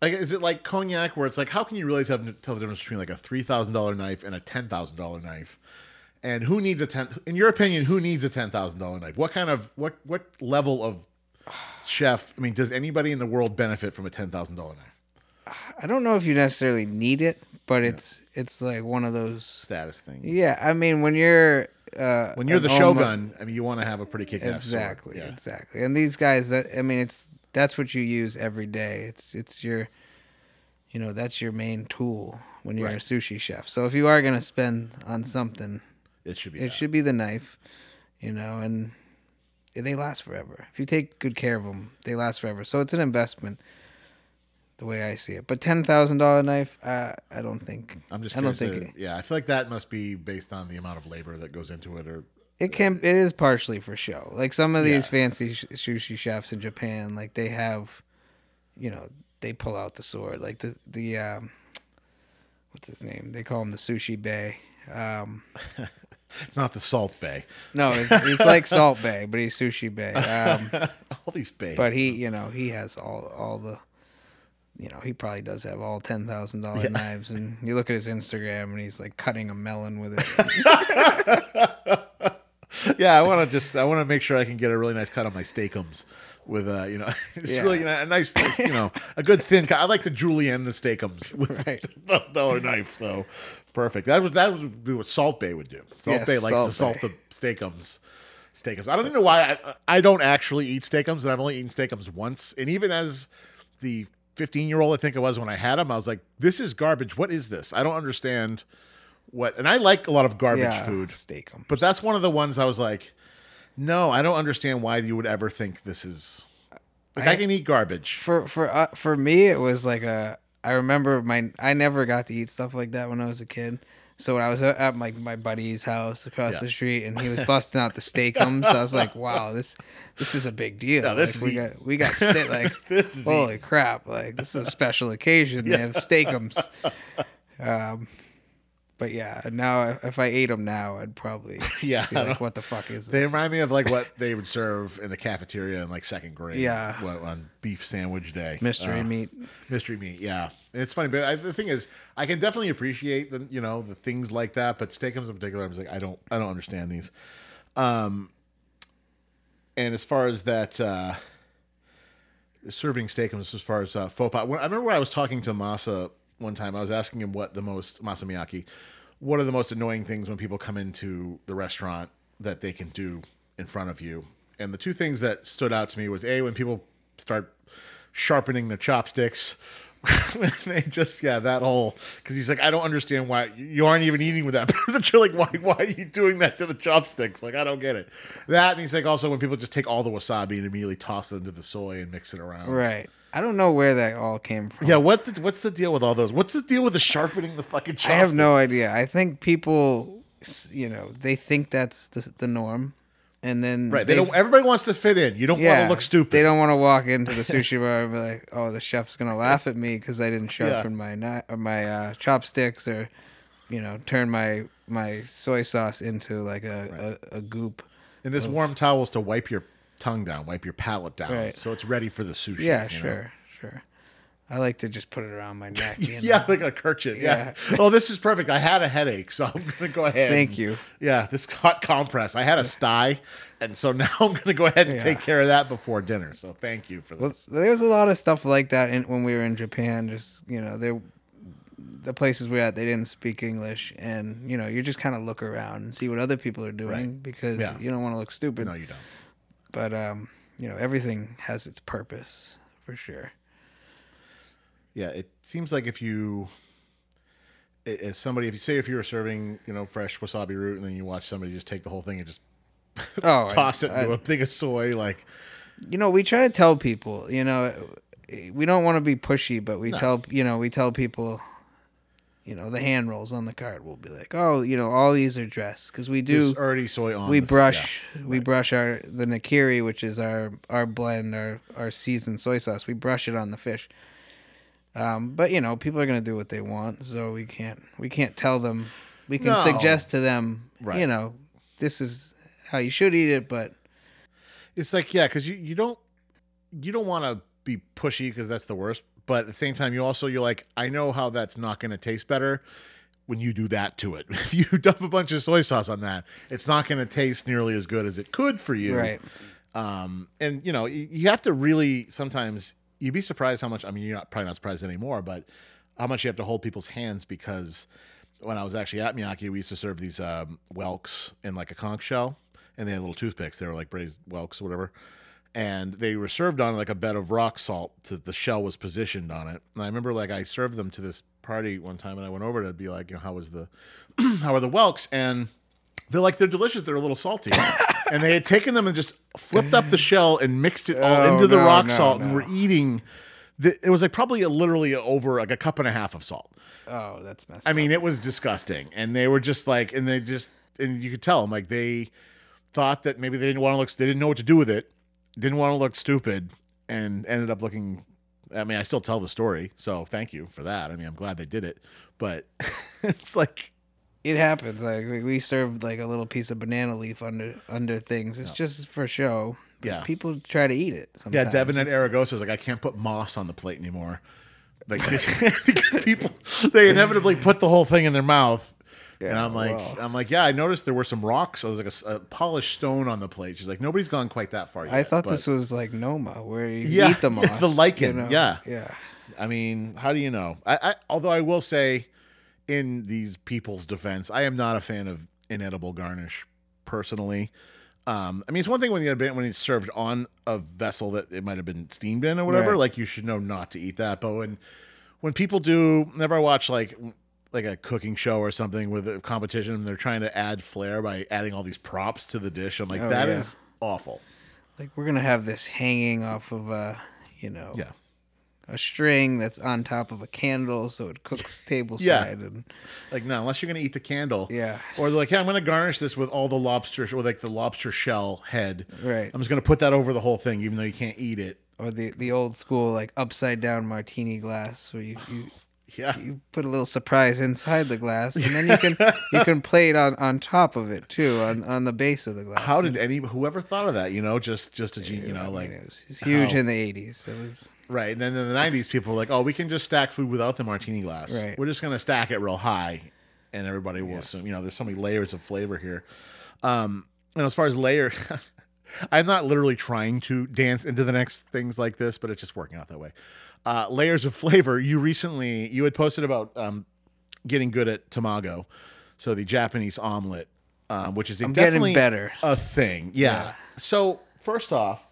Speaker 1: like, is it like cognac where it's like, how can you really tell, tell the difference between like a three thousand dollar knife and a ten thousand dollar knife? And who needs a ten? In your opinion, who needs a ten thousand dollar knife? What kind of what what level of chef? I mean, does anybody in the world benefit from a ten thousand dollar knife?
Speaker 2: I don't know if you necessarily need it, but it's it's like one of those.
Speaker 1: Status thing.
Speaker 2: Yeah, I mean when you're uh,
Speaker 1: When you're the shogun, I mean, you want to have a pretty kick ass
Speaker 2: exactly.
Speaker 1: Yeah.
Speaker 2: exactly. And these guys, that I mean, it's that's what you use every day. It's it's your, you know, that's your main tool when you're a sushi chef. So if you are gonna spend on something,
Speaker 1: It should be.
Speaker 2: it
Speaker 1: that.
Speaker 2: should be the knife, you know, and they last forever. If you take good care of them, they last forever. So it's an investment, the way I see it. But ten thousand dollar knife, uh, I don't think.
Speaker 1: I'm just.
Speaker 2: I don't think
Speaker 1: to- yeah, I feel like that must be based on the amount of labor that goes into it, or
Speaker 2: It can. It is partially for show. Like some of these
Speaker 1: Yeah.
Speaker 2: fancy sh- sushi chefs in Japan, like they have, you know, they pull out the sword. Like the the um, what's his name? They call him the sushi bae. Um,
Speaker 1: it's not the Salt Bae.
Speaker 2: no, it's, it's like Salt Bae, but he's sushi bae. Um,
Speaker 1: All these bays.
Speaker 2: but he, you know, he has all all the you know, he probably does have all ten thousand dollar knives, and you look at his Instagram, and he's like cutting a melon with it.
Speaker 1: yeah, I want to just I want to make sure I can get a really nice cut on my steakums with uh you know it's
Speaker 2: Yeah.
Speaker 1: really a nice, nice, you know a good thin cut. I like to julienne the steakums with
Speaker 2: Right.
Speaker 1: the dollar knife. So perfect. That was that would be what Salt Bae would do. Salt
Speaker 2: Yes,
Speaker 1: Bay likes to
Speaker 2: Salt
Speaker 1: salt the steakums. Steakums. I don't even know why I, I don't actually eat steakums, and I've only eaten steakums once. And even as the 15 year old, I think it was when I had them, I was like, "This is garbage. What is this? I don't understand what." And I like a lot of garbage
Speaker 2: yeah,
Speaker 1: food,
Speaker 2: steak
Speaker 1: but that's one of the ones I was like, "No, I don't understand why you would ever think this is." Like I,
Speaker 2: I-
Speaker 1: can eat garbage.
Speaker 2: for for uh, for me it was like a I remember my I never got to eat stuff like that when I was a kid. So when I was at my my buddy's house across
Speaker 1: Yeah.
Speaker 2: the street and he was busting out the steakums, so I was like, "Wow, this this is a big deal.
Speaker 1: No, this
Speaker 2: Like,
Speaker 1: is
Speaker 2: we
Speaker 1: eat-
Speaker 2: got we got steak like
Speaker 1: This is
Speaker 2: holy crap! Like this is a special occasion. They have steakums." Um, but yeah, now if- I ate them now, I'd probably
Speaker 1: Yeah,
Speaker 2: be like, "What the fuck is this?
Speaker 1: They remind me of like what they would serve in the cafeteria in like second grade.
Speaker 2: Yeah.
Speaker 1: what- on beef sandwich day.
Speaker 2: Mystery
Speaker 1: Uh,
Speaker 2: meat.
Speaker 1: mystery meat. Yeah, And it's funny, but I, the thing is, I can definitely appreciate the you know the things like that, but steakums in particular, I'm just like I don't I don't understand these. Um, and as far as that uh, serving steakums, as far as uh, faux pas, when, I remember when I was talking to Masa one time, I was asking him what the most Masa Miyake, what are the most annoying things when people come into the restaurant that they can do in front of you, and the two things that stood out to me was a when people start sharpening their chopsticks. they just yeah that whole because he's like I don't understand why you aren't even eating with that but you're like why why are you doing that to the chopsticks like I don't get it that and he's like also when people just take all the wasabi and immediately toss it into the soy and mix it around
Speaker 2: Right. I don't know where that all came from.
Speaker 1: yeah what the, what's the deal with all those what's the deal with the sharpening the fucking chopsticks?
Speaker 2: I have no idea. I think people, you know, they think that's the, the norm, and then
Speaker 1: right they don't everybody wants to fit in you don't want to look stupid
Speaker 2: They don't want to walk into the sushi bar and be like, "Oh, the chef's gonna laugh at me because I didn't sharpen my kni- or my uh, chopsticks or, you know, turn my my soy sauce into like a, a, a goop."
Speaker 1: and this warm towels to wipe your tongue down wipe your palate down
Speaker 2: Right.
Speaker 1: so it's ready for the sushi
Speaker 2: Yeah,
Speaker 1: you know?
Speaker 2: sure, sure. I like to just put it around my neck. You know?
Speaker 1: Yeah, like a kerchief. Yeah. oh, this is perfect. I had a headache, so I'm gonna go ahead.
Speaker 2: Thank
Speaker 1: and-
Speaker 2: you.
Speaker 1: Yeah, this hot compress. I had a sty, and so now I'm gonna go ahead and
Speaker 2: Yeah.
Speaker 1: take care of that before dinner. So thank you for
Speaker 2: Well,
Speaker 1: this.
Speaker 2: there's a lot of stuff like that in, when we were in Japan. Just you know, there, the places we were at, they didn't speak English, and you know, you just kind of look around and see what other people are doing
Speaker 1: Right.
Speaker 2: because
Speaker 1: Yeah.
Speaker 2: you don't want to look stupid.
Speaker 1: no, you don't.
Speaker 2: But um, you know, everything has its purpose for sure.
Speaker 1: Yeah, it seems like if you, as somebody, if you say if you were serving, you know, fresh wasabi root, and then you watch somebody just take the whole thing and just
Speaker 2: Oh, I-
Speaker 1: toss it into
Speaker 2: I-
Speaker 1: a thing of soy, like
Speaker 2: you know, we try to tell people, you know, we don't want to be pushy, but we
Speaker 1: No.
Speaker 2: tell, you know, we tell people, you know, the hand rolls on the card. We'll be like, oh, you know, all these are dressed because we do.
Speaker 1: there's already soy on.
Speaker 2: we brush
Speaker 1: yeah,
Speaker 2: we
Speaker 1: right.
Speaker 2: brush our the nikiri which is our our blend our our seasoned soy sauce we brush it on the fish um but you know people are going to do what they want so we can't we can't tell them we can
Speaker 1: No.
Speaker 2: suggest to them
Speaker 1: Right.
Speaker 2: you know this is how you should eat it but
Speaker 1: It's like yeah, because you you don't you don't want to be pushy because that's the worst. But at the same time, you also you're like, I know how that's not going to taste better when you do that to it. If you dump a bunch of soy sauce on that, it's not going to taste nearly as good as it could for you.
Speaker 2: right
Speaker 1: Um, and you know, you, have to really sometimes you'd be surprised how much. I mean, you're not probably not surprised anymore, but how much you have to hold people's hands because when I was actually at Miyake, we used to serve these um, whelks in like a conch shell, and they had little toothpicks. They were like braised whelks, or whatever. And they were served on like a bed of rock salt. To the shell was positioned on it. And I remember like I served them to this party one time, and I went over to be like, you know, how was the, how are the whelks? And they're like they're delicious. They're a little salty, and they had taken them and just flipped up the mm. shell and mixed it all
Speaker 2: Oh,
Speaker 1: into the
Speaker 2: no,
Speaker 1: rock
Speaker 2: no,
Speaker 1: salt, and
Speaker 2: no.
Speaker 1: were eating. The, it was like probably a, literally over like a cup and a half of salt.
Speaker 2: oh that's messed
Speaker 1: I
Speaker 2: up.
Speaker 1: mean, it was disgusting, and they were just like, and they just, and you could tell them like they thought that maybe they didn't want to look, they didn't know what to do with it, didn't want to look stupid, and ended up looking. I mean, I still tell the story, so thank you for that. I mean, I'm glad they did it, but it's like,
Speaker 2: it happens like we, we served like a little piece of banana leaf under under things it's just for show
Speaker 1: Yeah.
Speaker 2: people try to eat it Sometimes. yeah.
Speaker 1: Devin at
Speaker 2: Aragosta
Speaker 1: is like, I can't put moss on the plate anymore like because people they inevitably put the whole thing in their mouth. And I'm like. I'm like, yeah. I noticed there were some rocks. I was like a polished stone on the plate. She's like, nobody's gone quite that far yet.
Speaker 2: I thought
Speaker 1: but-
Speaker 2: this was like Noma, where you
Speaker 1: Yeah,
Speaker 2: eat the
Speaker 1: yeah,
Speaker 2: moss.
Speaker 1: the lichen, yeah.
Speaker 2: yeah.
Speaker 1: I mean, how do you know? I, I although I will say, in these people's defense, I am not a fan of inedible garnish personally. Um, I mean, it's one thing when you when it's served on a vessel that it might have been steamed in or whatever.
Speaker 2: Right.
Speaker 1: Like you should know not to eat that. But when when people do, whenever I watch like like a cooking show or something with a competition, and they're trying to add flair by adding all these props to the dish, I'm like,
Speaker 2: Oh,
Speaker 1: that is
Speaker 2: yeah.
Speaker 1: awful.
Speaker 2: Like we're gonna have this hanging off of a, you know,
Speaker 1: Yeah.
Speaker 2: a string that's on top of a candle, so it cooks table
Speaker 1: Yeah.
Speaker 2: side, and
Speaker 1: Like, no, unless you're gonna eat the candle.
Speaker 2: yeah,
Speaker 1: Or they're like, yeah, I'm going to garnish this with all the lobster, or like the lobster shell head.
Speaker 2: right.
Speaker 1: I'm just going to put that over the whole thing, even though you can't eat it.
Speaker 2: Or the the old school like upside down martini glass, where you you,
Speaker 1: Yeah.
Speaker 2: you put a little surprise inside the glass, and then you can you can play it on on top of it too, on on the base of the glass.
Speaker 1: How did any whoever thought of that? You know, just just a you know
Speaker 2: I mean,
Speaker 1: like
Speaker 2: it was, it was huge
Speaker 1: how-
Speaker 2: in the '80s. It was
Speaker 1: right. And then in the '90s, people were like, oh, we can just stack food without the martini glass.
Speaker 2: Right.
Speaker 1: We're just going to stack it real high, and everybody will
Speaker 2: Yes.
Speaker 1: assume. You know, there's so many layers of flavor here. Um, and as far as layer. I'm not literally trying to dance into the next things like this, but it's just working out that way. Uh, layers of flavor. You recently you had posted about um, getting good at tamago, so the Japanese omelet, um, which is
Speaker 2: I'm getting
Speaker 1: definitely
Speaker 2: better.
Speaker 1: a thing. Yeah.
Speaker 2: Yeah.
Speaker 1: So first off,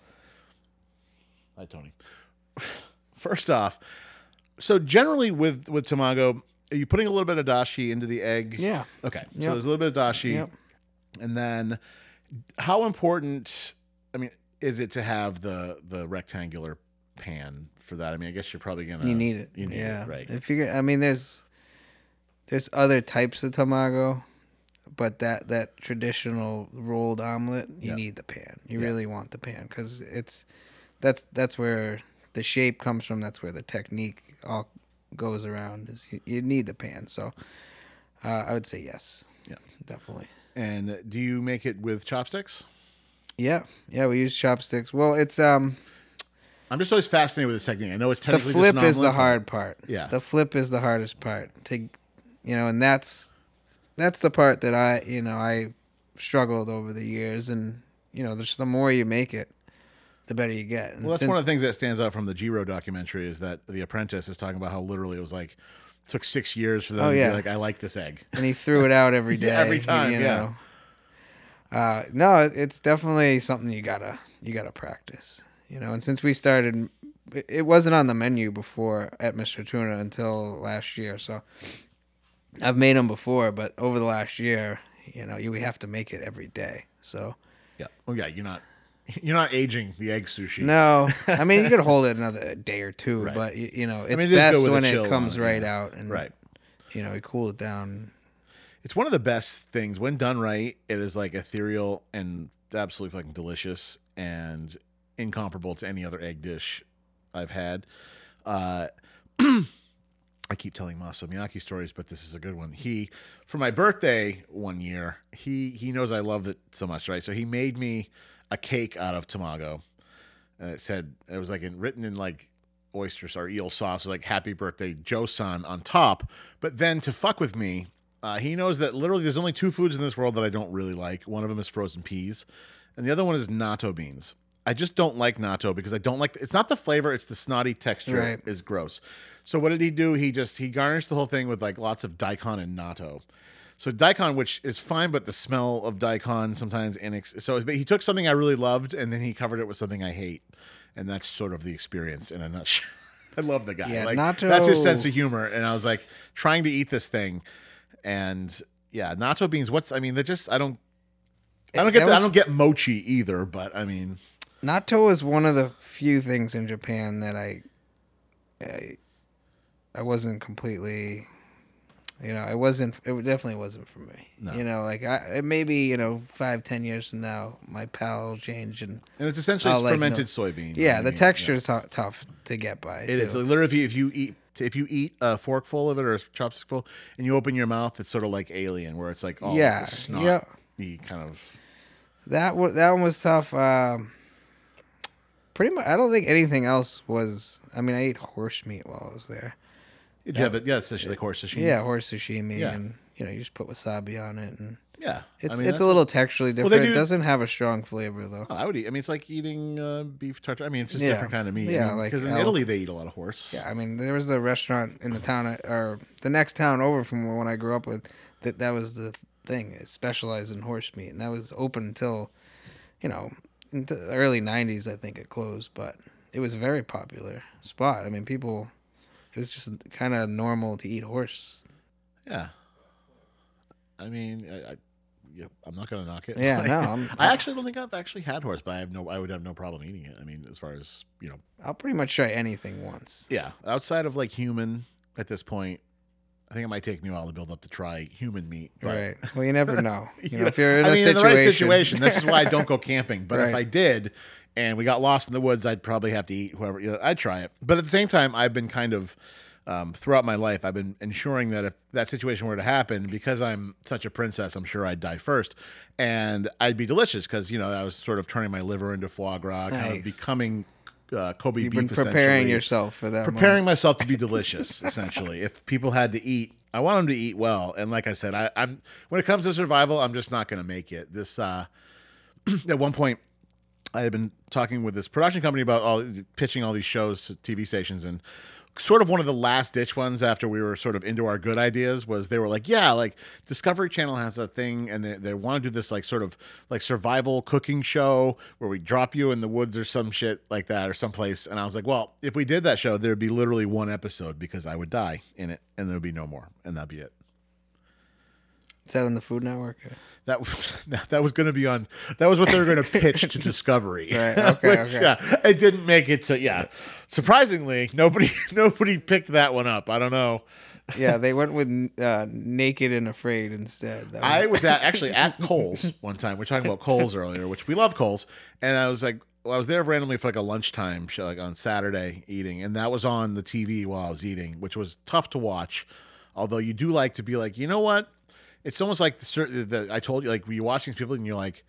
Speaker 1: hi Tony. First off, so generally with with tamago, are you putting a little bit of dashi into the egg?
Speaker 2: yeah.
Speaker 1: Okay. So there's a little bit of dashi,
Speaker 2: Yep.
Speaker 1: and then how important? I mean, is it to have the the rectangular pan for that? I mean, I guess you're probably gonna
Speaker 2: You need it.
Speaker 1: You need
Speaker 2: yeah.
Speaker 1: it, right?
Speaker 2: If you're, I mean, there's there's other types of tamago, but that that traditional rolled omelet, you
Speaker 1: Yeah.
Speaker 2: need the pan. You
Speaker 1: Yeah.
Speaker 2: really want the pan because it's that's that's where the shape comes from. That's where the technique all goes around. Is you, you need the pan. So uh, I would say yes.
Speaker 1: Yeah.
Speaker 2: definitely.
Speaker 1: And do you make it with chopsticks?
Speaker 2: Yeah, yeah. We use chopsticks. Well, it's um
Speaker 1: I'm just always fascinated with this technique. I know it's
Speaker 2: the
Speaker 1: technically just
Speaker 2: flip is the hard part.
Speaker 1: Yeah.
Speaker 2: The flip is the hardest part. To you know, and that's that's the part that I you know, I struggled over the years and you know, just the more you make it, the better you get. And
Speaker 1: Well, that's
Speaker 2: since-
Speaker 1: one of the things that stands out from the Jiro documentary is that The Apprentice is talking about how literally it was like took six years for them
Speaker 2: Oh,
Speaker 1: to
Speaker 2: yeah.
Speaker 1: be like, I like this egg.
Speaker 2: and he threw it out every day.
Speaker 1: Yeah, every time,
Speaker 2: you
Speaker 1: yeah.
Speaker 2: know. Uh, no, it's definitely something you gotta you gotta practice. You know, and since we started, it- wasn't on the menu before at Mr. Tuna until last year. So I've made them before, but over the last year, you know, you we have to make it every day. So
Speaker 1: Yeah. Oh yeah, you're not you're not aging the egg sushi.
Speaker 2: no, I mean you could hold it another day or two,
Speaker 1: Right.
Speaker 2: but you, you know it's
Speaker 1: mean, it
Speaker 2: best
Speaker 1: good with a
Speaker 2: when it comes right
Speaker 1: yeah.
Speaker 2: out and
Speaker 1: Right.
Speaker 2: You know, you cool it down.
Speaker 1: It's one of the best things when done right. It is like ethereal and absolutely fucking delicious and incomparable to any other egg dish I've had. Uh, I keep telling Masa Miyake stories, but this is a good one. He, for my birthday one year, he he knows I love it so much, right? So he made me a cake out of tamago, and it said it was like in, written in like oysters or eel sauce, like "Happy Birthday, Joe-san" on top. But then to fuck with me, uh, he knows that literally there's only two foods in this world that I don't really like. One of them is frozen peas, and the other one is natto beans. I just don't like natto because I don't like it's not the flavor, it's the snotty texture
Speaker 2: Right.
Speaker 1: is gross. So what did he do? He just he garnished the whole thing with like lots of daikon and natto. So daikon, which is fine, but the smell of daikon sometimes inex- so but he took something I really loved and then he covered it with something I hate, and that's sort of the experience in a nutshell. I love the guy.
Speaker 2: Yeah,
Speaker 1: like
Speaker 2: natto-
Speaker 1: that's his sense of humor, and I was like trying to eat this thing, and yeah, natto beans. What's I mean? They're just I don't. I don't get the, I don't get mochi either, but I mean,
Speaker 2: Natto is one of the few things in Japan that I, I, I wasn't completely, you know, it wasn't. It definitely wasn't for me.
Speaker 1: No.
Speaker 2: You know, like I it maybe you know five ten years from now my palate will change and
Speaker 1: and it's essentially
Speaker 2: Oh,
Speaker 1: it's
Speaker 2: like
Speaker 1: fermented
Speaker 2: no-
Speaker 1: soybean.
Speaker 2: yeah,
Speaker 1: I
Speaker 2: the texture is tou- tough to get by.
Speaker 1: It is
Speaker 2: too.
Speaker 1: like, literally if you, if you eat if you eat a forkful of it or a chopstick full and you open your mouth, it's sort of like Alien, where it's like all
Speaker 2: Yeah,
Speaker 1: snot,
Speaker 2: yeah.
Speaker 1: you kind of
Speaker 2: That one, that one was tough. Um, pretty much. I don't think anything else was. I mean, I ate horse meat while I was there.
Speaker 1: Did you have it? Yeah, sushi, like horse sashimi.
Speaker 2: Yeah, horse sashimi,
Speaker 1: Yeah.
Speaker 2: and you know, you just put wasabi on it, and
Speaker 1: yeah.
Speaker 2: it's
Speaker 1: I mean,
Speaker 2: it's a little texturally
Speaker 1: Well,
Speaker 2: different. it doesn't have a strong flavor though.
Speaker 1: Oh, I would eat. I mean, it's like eating uh, beef tartare. I mean, it's just
Speaker 2: Yeah.
Speaker 1: different kind of meat.
Speaker 2: Yeah, like
Speaker 1: because in
Speaker 2: elk.
Speaker 1: Italy they eat a lot of horse.
Speaker 2: Yeah, I mean, there was a restaurant in the town, I- or the next town over from when I grew up with, that that was the thing. It specialized in horse meat, and that was open until, you know, the early '90s. I think it closed, but it was a very popular spot. I mean, people, it was just kind of normal to eat horse.
Speaker 1: Yeah. I mean, I, I yeah, I'm not gonna knock it.
Speaker 2: Yeah,
Speaker 1: Like,
Speaker 2: no, I'm-
Speaker 1: I actually don't think I've actually had horse, but I have no. I would have no problem eating it. I mean, as far as you know,
Speaker 2: I'll pretty much try anything once.
Speaker 1: yeah. Outside of like human, at this point, I think it might take me a while to build up to try human meat. But,
Speaker 2: Right. Well, you never know. You
Speaker 1: You
Speaker 2: know,
Speaker 1: know,
Speaker 2: if you're in
Speaker 1: I
Speaker 2: a
Speaker 1: mean,
Speaker 2: situation,
Speaker 1: in the right situation, this is why I don't go camping. But if I did, and we got lost in the woods, I'd probably have to eat whoever. You know, I'd try it. But at the same time, I've been kind of um, throughout my life, I've been ensuring that if that situation were to happen, because I'm such a princess, I'm sure I'd die first, and I'd be delicious because you know I was sort of turning my liver into foie gras, kind
Speaker 2: Nice.
Speaker 1: of becoming uh, Kobe
Speaker 2: You've
Speaker 1: beef.
Speaker 2: been preparing yourself for that.
Speaker 1: preparing
Speaker 2: moment.
Speaker 1: myself to be delicious essentially if people had to eat i want them to eat well and like i said I, i'm when it comes to survival i'm just not going to make it this uh at one point i had been talking with this production company about all pitching all these shows to tv stations and sort of one of the last ditch ones after we were sort of into our good ideas was they were like yeah like discovery channel has a thing and they, they want to do this like sort of like survival cooking show where we drop you in the woods or some shit like that or someplace. And i was like well if we did that show there'd be literally one episode because i would die in it and there'd be no more and that'd be it
Speaker 2: Is that on the Food Network?
Speaker 1: that was that was going to be on. That was what they were going to pitch to Discovery.
Speaker 2: Right, okay, okay.
Speaker 1: Yeah, it didn't make it to. Yeah, surprisingly, nobody nobody picked that one up. I don't know.
Speaker 2: Yeah, they went with uh, Naked and Afraid instead. That
Speaker 1: I was at actually at Coles one time. We are talking about Coles earlier, which we love Coles, and I was like, well, I was there randomly for like a lunchtime show, like on Saturday eating, and that was on the TV while I was eating, which was tough to watch. Although you do like to be like, you know what? It's almost like the, the I told you, like you watch these people and you're like,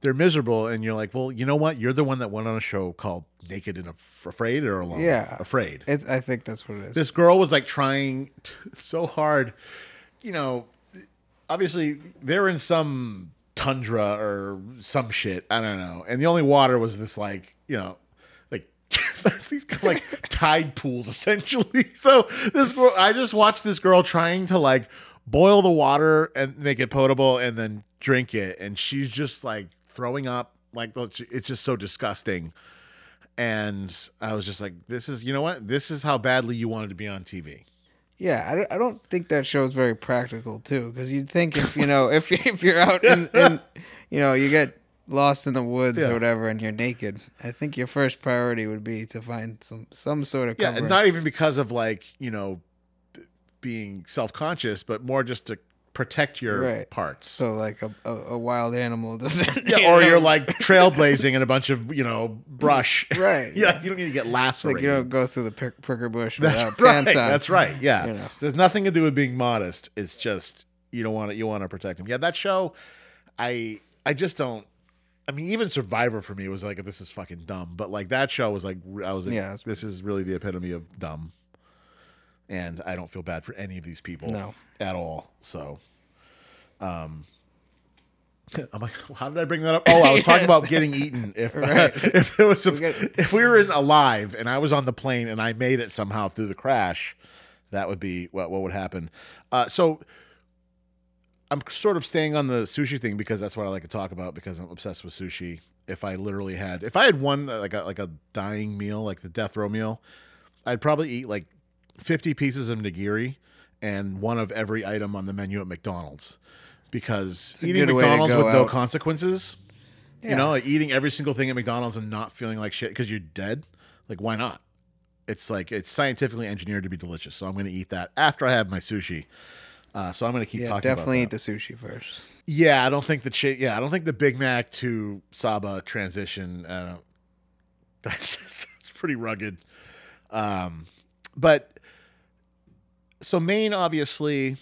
Speaker 1: they're miserable, and you're like, well, you know what? You're the one that went on a show called Naked and Af- Afraid or Alone.
Speaker 2: Yeah.
Speaker 1: Afraid
Speaker 2: It's, I think that's what it is.
Speaker 1: this girl was like trying t- so hard you know obviously they're in some tundra or some shit i don't know and the only water was this like you know like these kind of like tide pools essentially so this girl i just watched this girl trying to like boil the water and make it potable and then drink it and she's just like throwing up like it's just so disgusting and I was just like, "This is, you know what? This is how badly you wanted to be on TV."
Speaker 2: Yeah, I don't, I don't think that show is very practical too, because you'd think if you know if if you're out in, in you know you get lost in the woods
Speaker 1: Yeah.
Speaker 2: or whatever and you're naked, I think your first priority would be to find some some sort of
Speaker 1: Yeah,
Speaker 2: cover.
Speaker 1: and not even because of like you know being self conscious, but more just to protect your
Speaker 2: Right.
Speaker 1: parts.
Speaker 2: so like a, a, a wild animal doesn't.
Speaker 1: yeah, or
Speaker 2: know,
Speaker 1: you're like trailblazing in a bunch of you know brush.
Speaker 2: Right.
Speaker 1: yeah, you don't need to get lacerated.
Speaker 2: like you don't go through the prick, pricker bush
Speaker 1: That's
Speaker 2: without
Speaker 1: right.
Speaker 2: pants on.
Speaker 1: That's right. Yeah.
Speaker 2: You know.
Speaker 1: So there's nothing to do with being modest. It's just you don't want to you want to protect them. Yeah, that show, I I just don't. I mean, even Survivor for me was like, this is fucking dumb. But like that show was like, I was like,
Speaker 2: Yeah,
Speaker 1: this is really the epitome of dumb. And I don't feel bad for any of these people
Speaker 2: No.
Speaker 1: at all. So, um, I'm like, how did I bring that up? Oh, I was talking about getting eaten. If
Speaker 2: Right.
Speaker 1: if there was
Speaker 2: We
Speaker 1: if we were in alive and I was on the plane and I made it somehow through the crash, that would be what what would happen. Uh, so I'm sort of staying on the sushi thing because that's what I like to talk about because I'm obsessed with sushi. If I literally had, if I had one uh, like a like a dying meal, like the death row meal, I'd probably eat like 50 pieces of nigiri and one of every item on the menu at McDonald's because eating
Speaker 2: good way to
Speaker 1: McDonald's with no consequences,
Speaker 2: Yeah.
Speaker 1: you know, like eating every single thing at McDonald's and not feeling like shit because you're dead. Like, why not? It's like it's scientifically engineered to be delicious. So I'm going to eat that after I have my sushi. Uh, so I'm going to keep
Speaker 2: yeah,
Speaker 1: talking
Speaker 2: definitely eat the sushi first.
Speaker 1: Yeah, I don't think the cha- yeah, I don't think the Big Mac to Saba transition. Don't. That's pretty rugged. Um, but so Maine obviously.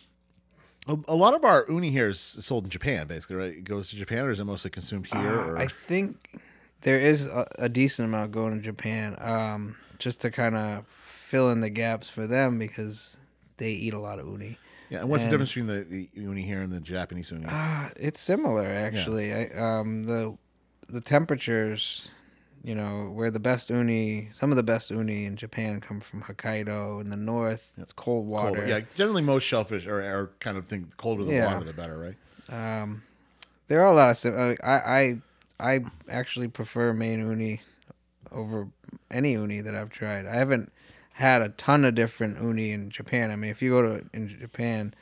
Speaker 1: A, a lot of our uni here is sold in Japan, basically, right? It goes to Japan, or is it mostly consumed here?
Speaker 2: Uh,
Speaker 1: or?
Speaker 2: I think there is a, a decent amount going to Japan, um, just to kind of fill in the gaps for them because they eat a lot of uni.
Speaker 1: Yeah, and what's
Speaker 2: And-
Speaker 1: the difference between the, the uni here and the Japanese uni?
Speaker 2: Ah, it's similar actually. I, um, the the temperatures, you know, where the best uni, some of the best uni in Japan come from Hokkaido in the north. It's cold water.
Speaker 1: Colder. Yeah, generally most shellfish are, are kind of think the colder the
Speaker 2: Yeah.
Speaker 1: water, the better, right?
Speaker 2: Um, there are a lot of. uh, I I I actually prefer Maine uni over any uni that I've tried. I haven't had a ton of different uni in Japan. I mean, if you go to in Japan,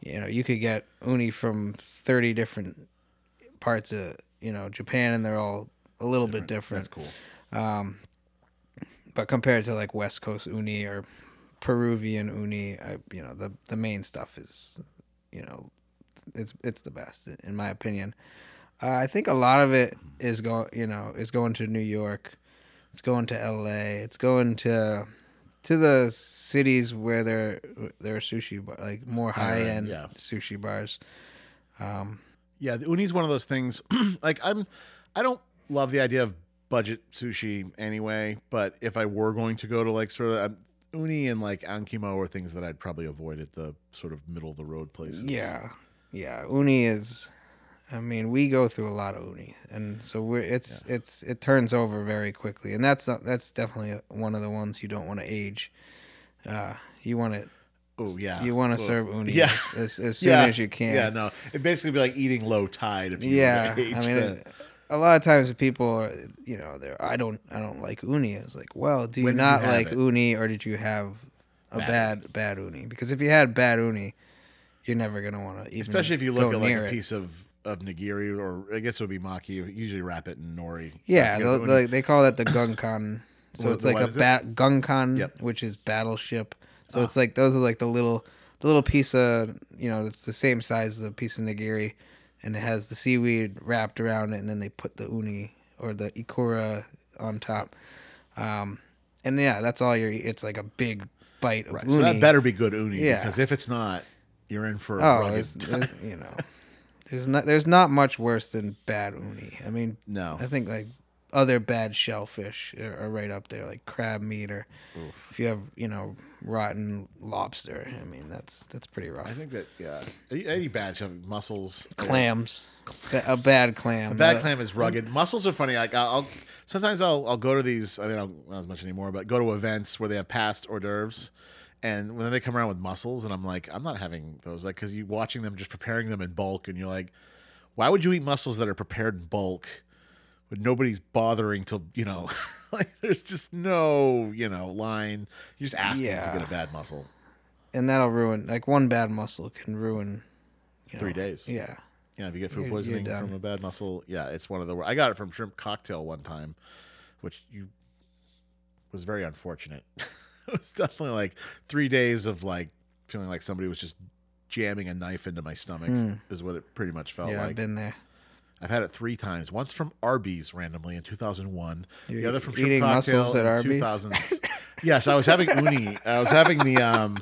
Speaker 2: you know, you could get uni from thirty different parts of you know Japan, and they're all a little bit different.
Speaker 1: That's cool.
Speaker 2: Um, but compared to like West Coast uni or Peruvian uni, I, you know, the the Maine stuff is, you know, it's it's the best in my opinion. Uh, I think a lot of it is going, you know, is going to New York. It's going to L.A. It's going to to the cities where there there are sushi bar, like more high
Speaker 1: end, yeah.
Speaker 2: sushi bars. Um,
Speaker 1: Yeah, the is one of those things. like I'm, I don't love the idea of budget sushi anyway. But if I were going to go to like sort of um, uni and like ankimo or things that I'd probably avoid at the sort of middle of the road places.
Speaker 2: Yeah, yeah. Uni is. I mean, we go through a lot of uni, and so we're it's it's it turns over very quickly, and that's not, that's definitely one of the ones you don't want to age. Uh, you want to
Speaker 1: Oh yeah.
Speaker 2: you want to
Speaker 1: Ugh.
Speaker 2: serve uni
Speaker 1: Yeah.
Speaker 2: as, as soon
Speaker 1: Yeah.
Speaker 2: as you can.
Speaker 1: Yeah, no. It'd basically be like eating low tide if you
Speaker 2: yeah. I mean, it, a lot of times people are, you know, they're I don't I don't like uni. I was like, well, do you
Speaker 1: When did you
Speaker 2: not like
Speaker 1: it?
Speaker 2: uni, or did you have a
Speaker 1: Bad.
Speaker 2: bad bad uni? Because if you had bad uni, you're never gonna want to, eat.
Speaker 1: Especially if you look at like a
Speaker 2: it.
Speaker 1: piece of of nigiri or I guess it would be maki. Usually wrap it in nori.
Speaker 2: Yeah, the,
Speaker 1: the
Speaker 2: they call that the gunkan. So it's like a
Speaker 1: is it?
Speaker 2: bat gunkan,
Speaker 1: Yep.
Speaker 2: which is battleship. So
Speaker 1: Ah.
Speaker 2: it's like those are like the little the little piece of you know it's the same size as a piece of nigiri, and it has the seaweed wrapped around it, and then they put the uni or the ikura on top. Um, and yeah, that's all you're. It's like a big bite of
Speaker 1: right.
Speaker 2: uni.
Speaker 1: So that better be good uni
Speaker 2: Yeah.
Speaker 1: because if it's not, you're in for a
Speaker 2: Oh,
Speaker 1: rugged
Speaker 2: it's, it's, you know, there's not there's not much worse than bad uni. I mean,
Speaker 1: No.
Speaker 2: I think like other bad shellfish are, are right up there, like crab meat, or if you have you know rotten lobster. I mean, that's that's pretty rough.
Speaker 1: I think that yeah, any, any bad stuff, mussels,
Speaker 2: Clams, Ba- a bad clam.
Speaker 1: A bad clam is rugged. Mussels are funny. Like I'll, I'll sometimes I'll I'll go to these. I mean, I'll, not as much anymore, but go to events where they have past hors d'oeuvres, and when they come around with mussels, and I'm like, I'm not having those. Like, because you watching them just preparing them in bulk, and you're like, why would you eat mussels that are prepared in bulk, when nobody's bothering to you know, like there's just no you know line. You're just asking to get a bad mussel
Speaker 2: and that'll ruin like one bad mussel can ruin you know,
Speaker 1: Three days.
Speaker 2: Yeah,
Speaker 1: Yeah, if you get food poisoning from a bad mussel yeah, it's one of the. I got it from shrimp cocktail one time, which you was very unfortunate. it was definitely like three days of like feeling like somebody was just jamming a knife into my stomach.
Speaker 2: Hmm.
Speaker 1: Is what it pretty much felt
Speaker 2: yeah, I've
Speaker 1: like.
Speaker 2: been there.
Speaker 1: I've had it three times. Once from Arby's randomly in 2001. the
Speaker 2: You're
Speaker 1: other from
Speaker 2: eating
Speaker 1: shrimp cocktail in
Speaker 2: Arby's?
Speaker 1: 2000. yes, I was having uni. I was having the um.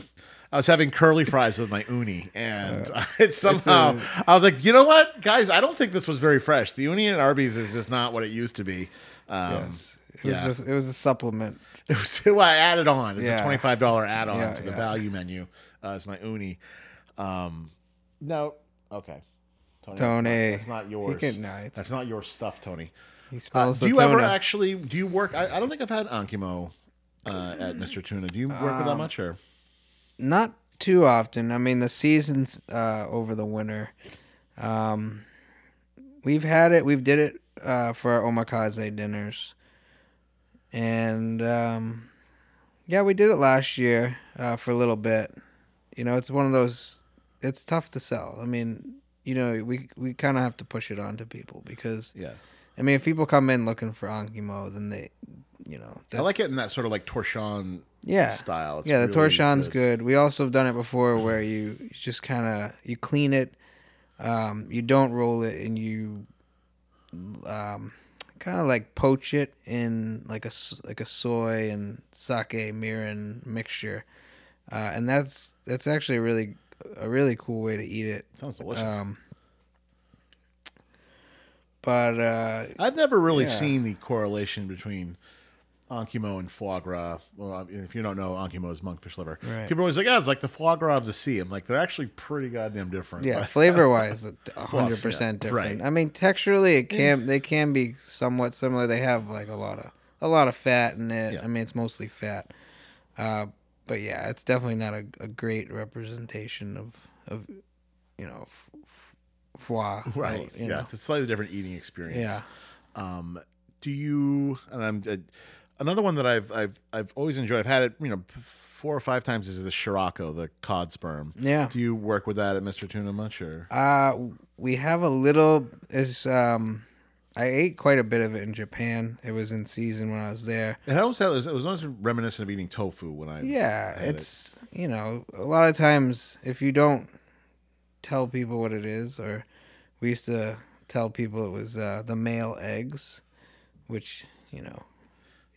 Speaker 1: I was having curly fries with my uni, and
Speaker 2: Uh,
Speaker 1: it somehow
Speaker 2: a-
Speaker 1: I was like, you know what, guys, I don't think this was very fresh. The uni at Arby's is just not what it used to be. Um,
Speaker 2: Yes, it was
Speaker 1: yeah.
Speaker 2: just, it was a supplement.
Speaker 1: It was well, I added on. It's a twenty five dollar add on
Speaker 2: Yeah,
Speaker 1: to the
Speaker 2: yeah.
Speaker 1: value menu uh, as my uni. Um, no, okay, Tony,
Speaker 2: Tony,
Speaker 1: that's not, that's not
Speaker 2: He
Speaker 1: yours.
Speaker 2: can, no, it's,
Speaker 1: That's not your stuff, Tony.
Speaker 2: he
Speaker 1: Uh, do
Speaker 2: the
Speaker 1: you ever
Speaker 2: tuna.
Speaker 1: actually do you work? I, I don't think I've had Ankimo uh, at Mr. Tuna. Do you work with that
Speaker 2: Um,
Speaker 1: much or?
Speaker 2: Not too often. I mean, the seasons uh, over the winter. Um, we've had it. We've did it uh, for our omakase dinners, and um, yeah, we did it last year uh, for a little bit. You know, it's one of those. It's tough to sell. I mean, you know, we we kind of have to push it on to people because
Speaker 1: Yeah,
Speaker 2: I mean, if people come in looking for ankimo, then they, you know,
Speaker 1: I like it in that sort of like torchon
Speaker 2: yeah,
Speaker 1: style. It's
Speaker 2: yeah, the
Speaker 1: really
Speaker 2: torchon's good. We also have done it before where you, just kind of you clean it, um, you don't roll it, and you um, kind of like poach it in like a like a soy and sake mirin mixture, uh, and that's that's actually really a really cool way to eat it.
Speaker 1: Sounds delicious.
Speaker 2: Um, but uh,
Speaker 1: I've never really
Speaker 2: Yeah.
Speaker 1: seen the correlation between Ankimo and foie gras. Well, if you don't know, Ankimo is monkfish liver.
Speaker 2: Right.
Speaker 1: People are always like, "Yeah, it's like the foie gras of the sea." I'm like, they're actually pretty goddamn different.
Speaker 2: yeah, flavor wise, a hundred percent different.
Speaker 1: right.
Speaker 2: I mean, texturally, it can they can be somewhat similar. They have like a lot of a lot of fat in it.
Speaker 1: Yeah.
Speaker 2: I mean, it's mostly fat. Uh, but yeah, it's definitely not a, a great representation of of you know f- f- foie.
Speaker 1: right. yeah,
Speaker 2: know.
Speaker 1: it's a slightly different eating experience.
Speaker 2: Yeah.
Speaker 1: Um, do you? And I'm uh, another one that I've I've I've always enjoyed. I've had it, you know, p- four or five times. Is the shirako, the cod sperm.
Speaker 2: Yeah.
Speaker 1: Do you work with that at Mr. Tuna much, or
Speaker 2: Uh, we have a little. Is um, I ate quite a bit of it in Japan. It was in season when I was there.
Speaker 1: it almost had, it was, it was almost reminiscent of eating tofu when I
Speaker 2: Yeah,
Speaker 1: had it.
Speaker 2: it's you know a lot of times if you don't tell people what it is, or we used to tell people it was uh, the male eggs, which you know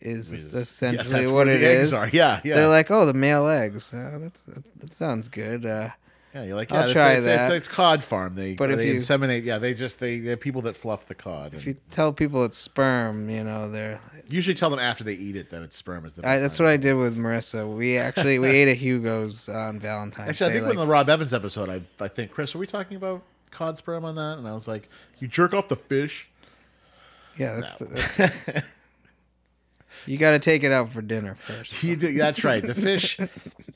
Speaker 2: is
Speaker 1: Is-
Speaker 2: essentially
Speaker 1: yeah,
Speaker 2: what it
Speaker 1: the eggs are. Yeah, yeah.
Speaker 2: They're like, oh, the male eggs. Uh, that's that, that sounds good. Uh,
Speaker 1: Yeah, you're like,
Speaker 2: I'll
Speaker 1: yeah, it's,
Speaker 2: try
Speaker 1: it's,
Speaker 2: that.
Speaker 1: It's, it's cod farm. They
Speaker 2: But if
Speaker 1: they
Speaker 2: you-
Speaker 1: inseminate. Yeah, they just they they're people that fluff the cod.
Speaker 2: if
Speaker 1: and
Speaker 2: you tell people it's sperm, you know they're
Speaker 1: usually tell them after they eat it that it's sperm is the.
Speaker 2: I, that's what I did with Marissa. We actually we ate at Hugo's on Valentine's
Speaker 1: Actually, I think
Speaker 2: like,
Speaker 1: when the Rob Evans episode, I I think Chris, are we talking about cod sperm on that? And I was like, you jerk off the fish.
Speaker 2: yeah, that's, that's you got to take it out for dinner first.
Speaker 1: You do, that's right. The fish.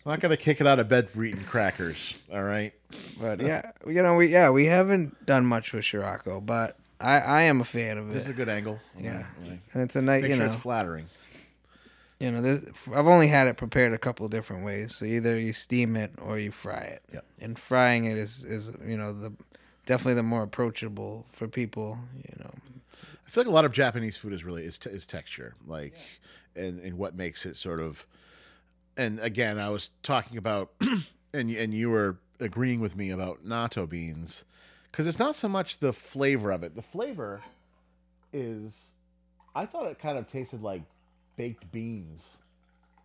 Speaker 1: I'm not gonna kick it out of bed for eating crackers. All right.
Speaker 2: But yeah, you know, we yeah we haven't done much with shirako, but I I am a fan of it.
Speaker 1: This is a good angle.
Speaker 2: Yeah,
Speaker 1: Yeah.
Speaker 2: and it's a nice
Speaker 1: Make
Speaker 2: you
Speaker 1: sure
Speaker 2: know
Speaker 1: it's flattering.
Speaker 2: you know there's I've only had it prepared a couple of different ways. So either you steam it or you fry it.
Speaker 1: Yep.
Speaker 2: And frying it is is you know the definitely the more approachable for people. You know.
Speaker 1: I feel like a lot of Japanese food is really is, t- is texture, like, and and what makes it sort of. And again, I was talking about, and and you were agreeing with me about natto beans, because it's not so much the flavor of it. The flavor is, I thought it kind of tasted like baked beans,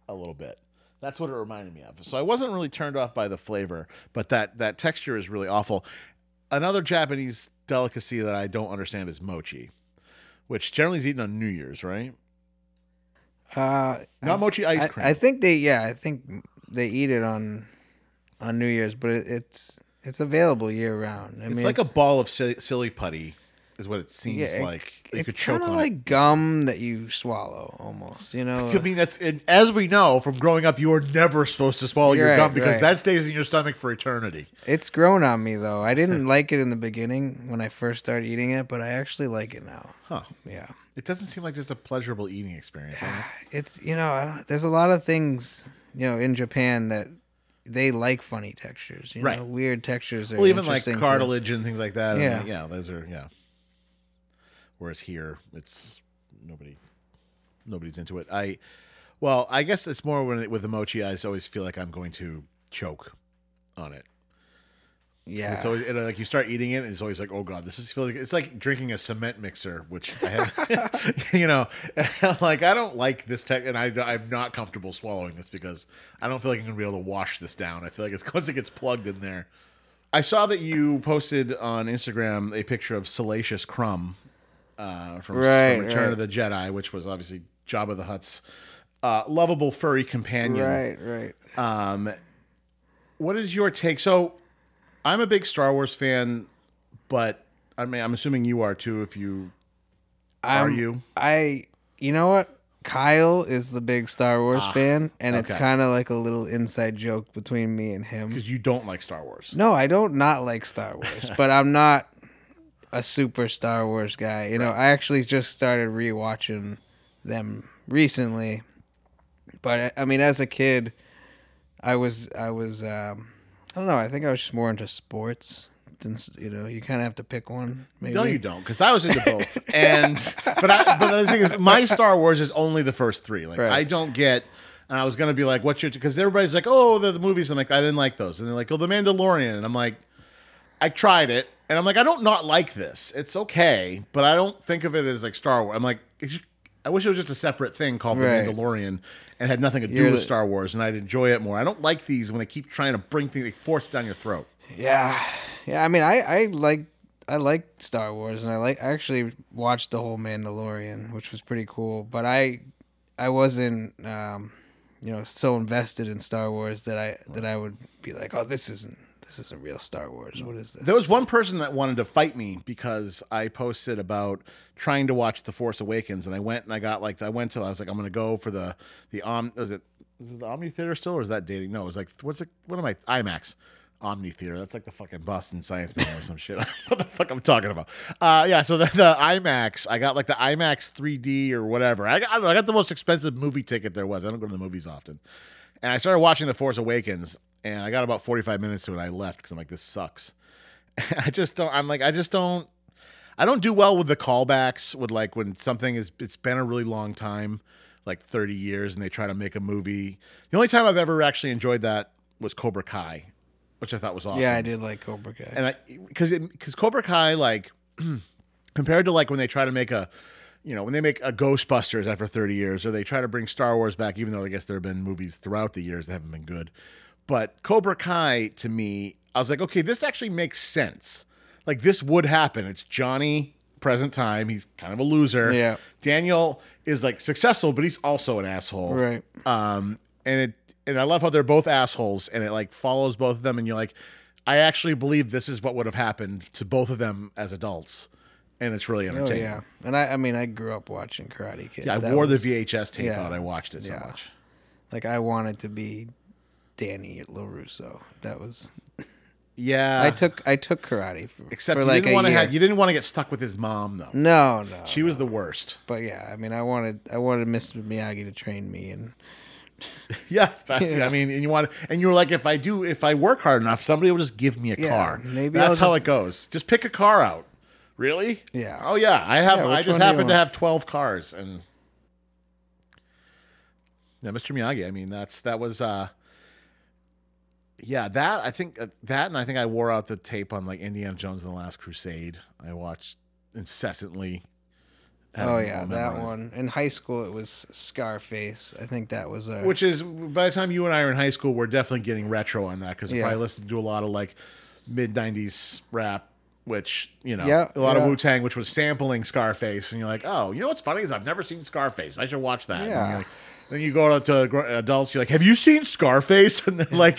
Speaker 1: a little bit. That's what it reminded me of. So I wasn't really turned off by the flavor, but that that texture is really awful. Another Japanese delicacy that I don't understand is mochi, which generally is eaten on New Year's, right?
Speaker 2: Uh,
Speaker 1: Not mochi ice
Speaker 2: I,
Speaker 1: cream.
Speaker 2: I think they yeah I think they eat it on on New Year's, but it, it's it's available year round. I
Speaker 1: it's
Speaker 2: mean,
Speaker 1: like a ball of silly, silly putty, is what it seems
Speaker 2: Yeah, it-
Speaker 1: like.
Speaker 2: It's
Speaker 1: could choke
Speaker 2: kind of
Speaker 1: on
Speaker 2: like
Speaker 1: it.
Speaker 2: gum that you swallow almost. You know,
Speaker 1: I mean, that's as we know from growing up, you are never supposed to swallow your
Speaker 2: You're
Speaker 1: gum
Speaker 2: right,
Speaker 1: because
Speaker 2: right.
Speaker 1: that stays in your stomach for eternity.
Speaker 2: it's grown on me though. I didn't like it in the beginning when I first started eating it, but I actually like it now.
Speaker 1: Huh?
Speaker 2: Yeah,
Speaker 1: It doesn't seem like just a pleasurable eating experience. huh?
Speaker 2: it's you know I don't, there's a lot of things you know in Japan that they like funny textures. You
Speaker 1: Right.
Speaker 2: know, weird textures. Are
Speaker 1: Well, even like cartilage and things like that.
Speaker 2: Yeah.
Speaker 1: Yeah, yeah, those are yeah. Whereas here, it's nobody, nobody's into it. I, well, I guess it's more when it, with the mochi. I just always feel like I'm going to choke on it.
Speaker 2: Yeah,
Speaker 1: It's always it, uh, like you start eating it, and it's always like, oh god, this is feels like it's like drinking a cement mixer, which I have, you know, like I don't like this tech, and I I'm not comfortable swallowing this because I don't feel like I'm gonna be able to wash this down. I feel like it's once it gets plugged in there. I saw that you posted on Instagram a picture of Salacious Crumb uh, from,
Speaker 2: Right,
Speaker 1: from Return
Speaker 2: right.
Speaker 1: of the Jedi, which was obviously Jabba the Hutt's uh, lovable furry companion.
Speaker 2: right, right.
Speaker 1: Um, what is your take? So, I'm a big Star Wars fan, but I mean, I'm assuming you are too. If you are, you
Speaker 2: I, you know what? Kyle is the big Star Wars fan, and it's kind of like a little inside joke between me and him.
Speaker 1: because you don't like Star Wars.
Speaker 2: No, I don't not like Star Wars, but I'm not a super Star Wars guy. You know, I actually just started rewatching them recently. But I mean, as a kid, I was I was um, I don't know. I think I was just more into sports. Than, you know, you kind of have to pick one. Maybe.
Speaker 1: No, you don't, because I was into both. and but I, but the thing is, my Star Wars is only the first three. Like
Speaker 2: Right.
Speaker 1: I don't get. And I was gonna be like, "What's your?" Because everybody's like, "Oh, the, the movies." I'm like, I didn't like those. And they're like, "Oh, the Mandalorian." And I'm like, I tried it, and I'm like, I don't not like this. It's okay, but I don't think of it as like Star Wars. I'm like, I wish it was just a separate thing called
Speaker 2: Right.
Speaker 1: the Mandalorian and had nothing to do
Speaker 2: You're
Speaker 1: with
Speaker 2: the-
Speaker 1: Star Wars, and I'd enjoy it more. I don't like these when they keep trying to bring things, they force it down your throat.
Speaker 2: Yeah, yeah. I mean, I I like I like Star Wars, and I like I actually watched the whole Mandalorian, which was pretty cool. But I I wasn't um, you know so invested in Star Wars that I that I would be like, oh, this isn't this isn't real Star Wars. What is this?
Speaker 1: There was one person that wanted to fight me because I posted about trying to watch The Force Awakens, and I went and I got like I went to I was like I'm gonna go for the the Om was it is it the Omni Theater still or is that dating? No, it was like what's it what am I IMAX. Omni Theater. That's like the fucking Boston Science Man or some shit. what the fuck I'm talking about? Uh, yeah, so the, the IMAX, I got like the IMAX 3D or whatever. I got, I got the most expensive movie ticket there was. I don't go to the movies often. And I started watching The Force Awakens, and I got about 45 minutes to it. And I left because I'm like, this sucks. I just don't. I'm like, I just don't. I don't do well with the callbacks. With like when something is, it's been a really long time, like 30 years, and they try to make a movie. The only time I've ever actually enjoyed that was Cobra Kai, which I thought was awesome.
Speaker 2: Yeah, I did like Cobra Kai.
Speaker 1: And I because because Cobra Kai like compared to like when they try to make a you know when they make a Ghostbusters after 30 years or they try to bring Star Wars back even though I guess there have been movies throughout the years that haven't been good. But Cobra Kai to me, I was like, okay, this actually makes sense. Like this would happen. It's Johnny present time. He's kind of a loser.
Speaker 2: Yeah.
Speaker 1: Daniel is like successful, but he's also an asshole.
Speaker 2: Right.
Speaker 1: Um, and it and I love how they're both assholes, and it like follows both of them, and you're like, I actually believe this is what would have happened to both of them as adults, and it's really
Speaker 2: Oh
Speaker 1: entertaining.
Speaker 2: yeah, and I I mean I grew up watching Karate Kid.
Speaker 1: Yeah, I
Speaker 2: That
Speaker 1: wore
Speaker 2: was-
Speaker 1: the VHS tape
Speaker 2: yeah.
Speaker 1: out. I watched it so
Speaker 2: Yeah.
Speaker 1: much.
Speaker 2: like I wanted to be Danny Larusso. That was
Speaker 1: Yeah,
Speaker 2: I took I took karate for,
Speaker 1: except
Speaker 2: for
Speaker 1: you
Speaker 2: like
Speaker 1: didn't want to have you didn't want to get stuck with his mom though.
Speaker 2: no, no.
Speaker 1: She was the worst.
Speaker 2: But yeah, I mean, I wanted I wanted Mr. Miyagi to train me, and
Speaker 1: Yeah, that's-
Speaker 2: Yeah.
Speaker 1: I mean, and you want, and you were like, if I do, if I work hard enough, somebody will just give me a
Speaker 2: Yeah,
Speaker 1: car.
Speaker 2: maybe
Speaker 1: that's how it goes. Just pick a car out. Really?
Speaker 2: Yeah.
Speaker 1: Oh yeah, I have.
Speaker 2: Yeah,
Speaker 1: I just
Speaker 2: one do you
Speaker 1: happen to have twelve cars, and yeah, Mr. Miyagi. I mean, that's that was. uh Yeah, that I think uh, that, and I think I wore out the tape on like Indiana Jones and the Last Crusade. I watched incessantly.
Speaker 2: oh yeah, that one. In high school, it was Scarface. I think that was our.
Speaker 1: Which is by the time you and I are in high school, we're definitely getting retro on that because
Speaker 2: Yeah.
Speaker 1: probably listened to a lot of like mid '90s rap, which you know,
Speaker 2: Yeah,
Speaker 1: a lot of. Wu Tang, which was sampling Scarface, and you're like, oh, you know what's funny is I've never seen Scarface. I should watch that. And
Speaker 2: Yeah.
Speaker 1: you're like- then you go out to adults, you're like, have you seen Scarface? And they're like,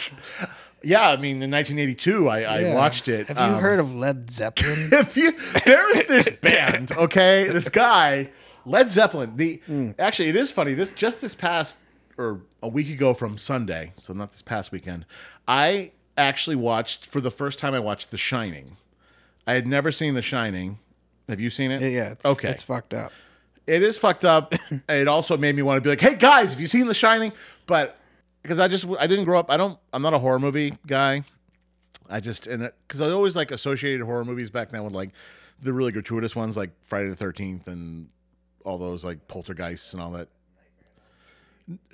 Speaker 1: yeah, I mean, in 1982, I, I watched it.
Speaker 2: Have you
Speaker 1: Um,
Speaker 2: heard of Led Zeppelin?
Speaker 1: if you there is this band, okay, this guy, Led Zeppelin. The
Speaker 2: Hmm.
Speaker 1: actually, it is funny. This just this past or a week ago from Sunday, so not this past weekend. I actually watched for the first time. I watched The Shining. I had never seen The Shining. Have you seen it?
Speaker 2: yeah, it's,
Speaker 1: Okay.
Speaker 2: it's fucked up.
Speaker 1: It is fucked up. it also made me want to be like, "Hey guys, have you seen The Shining?" But because I just I didn't grow up. I don't. I'm not a horror movie guy. I just and because I always like associated horror movies back then with like the really gratuitous ones like Friday the Thirteenth and all those like poltergeists and all that.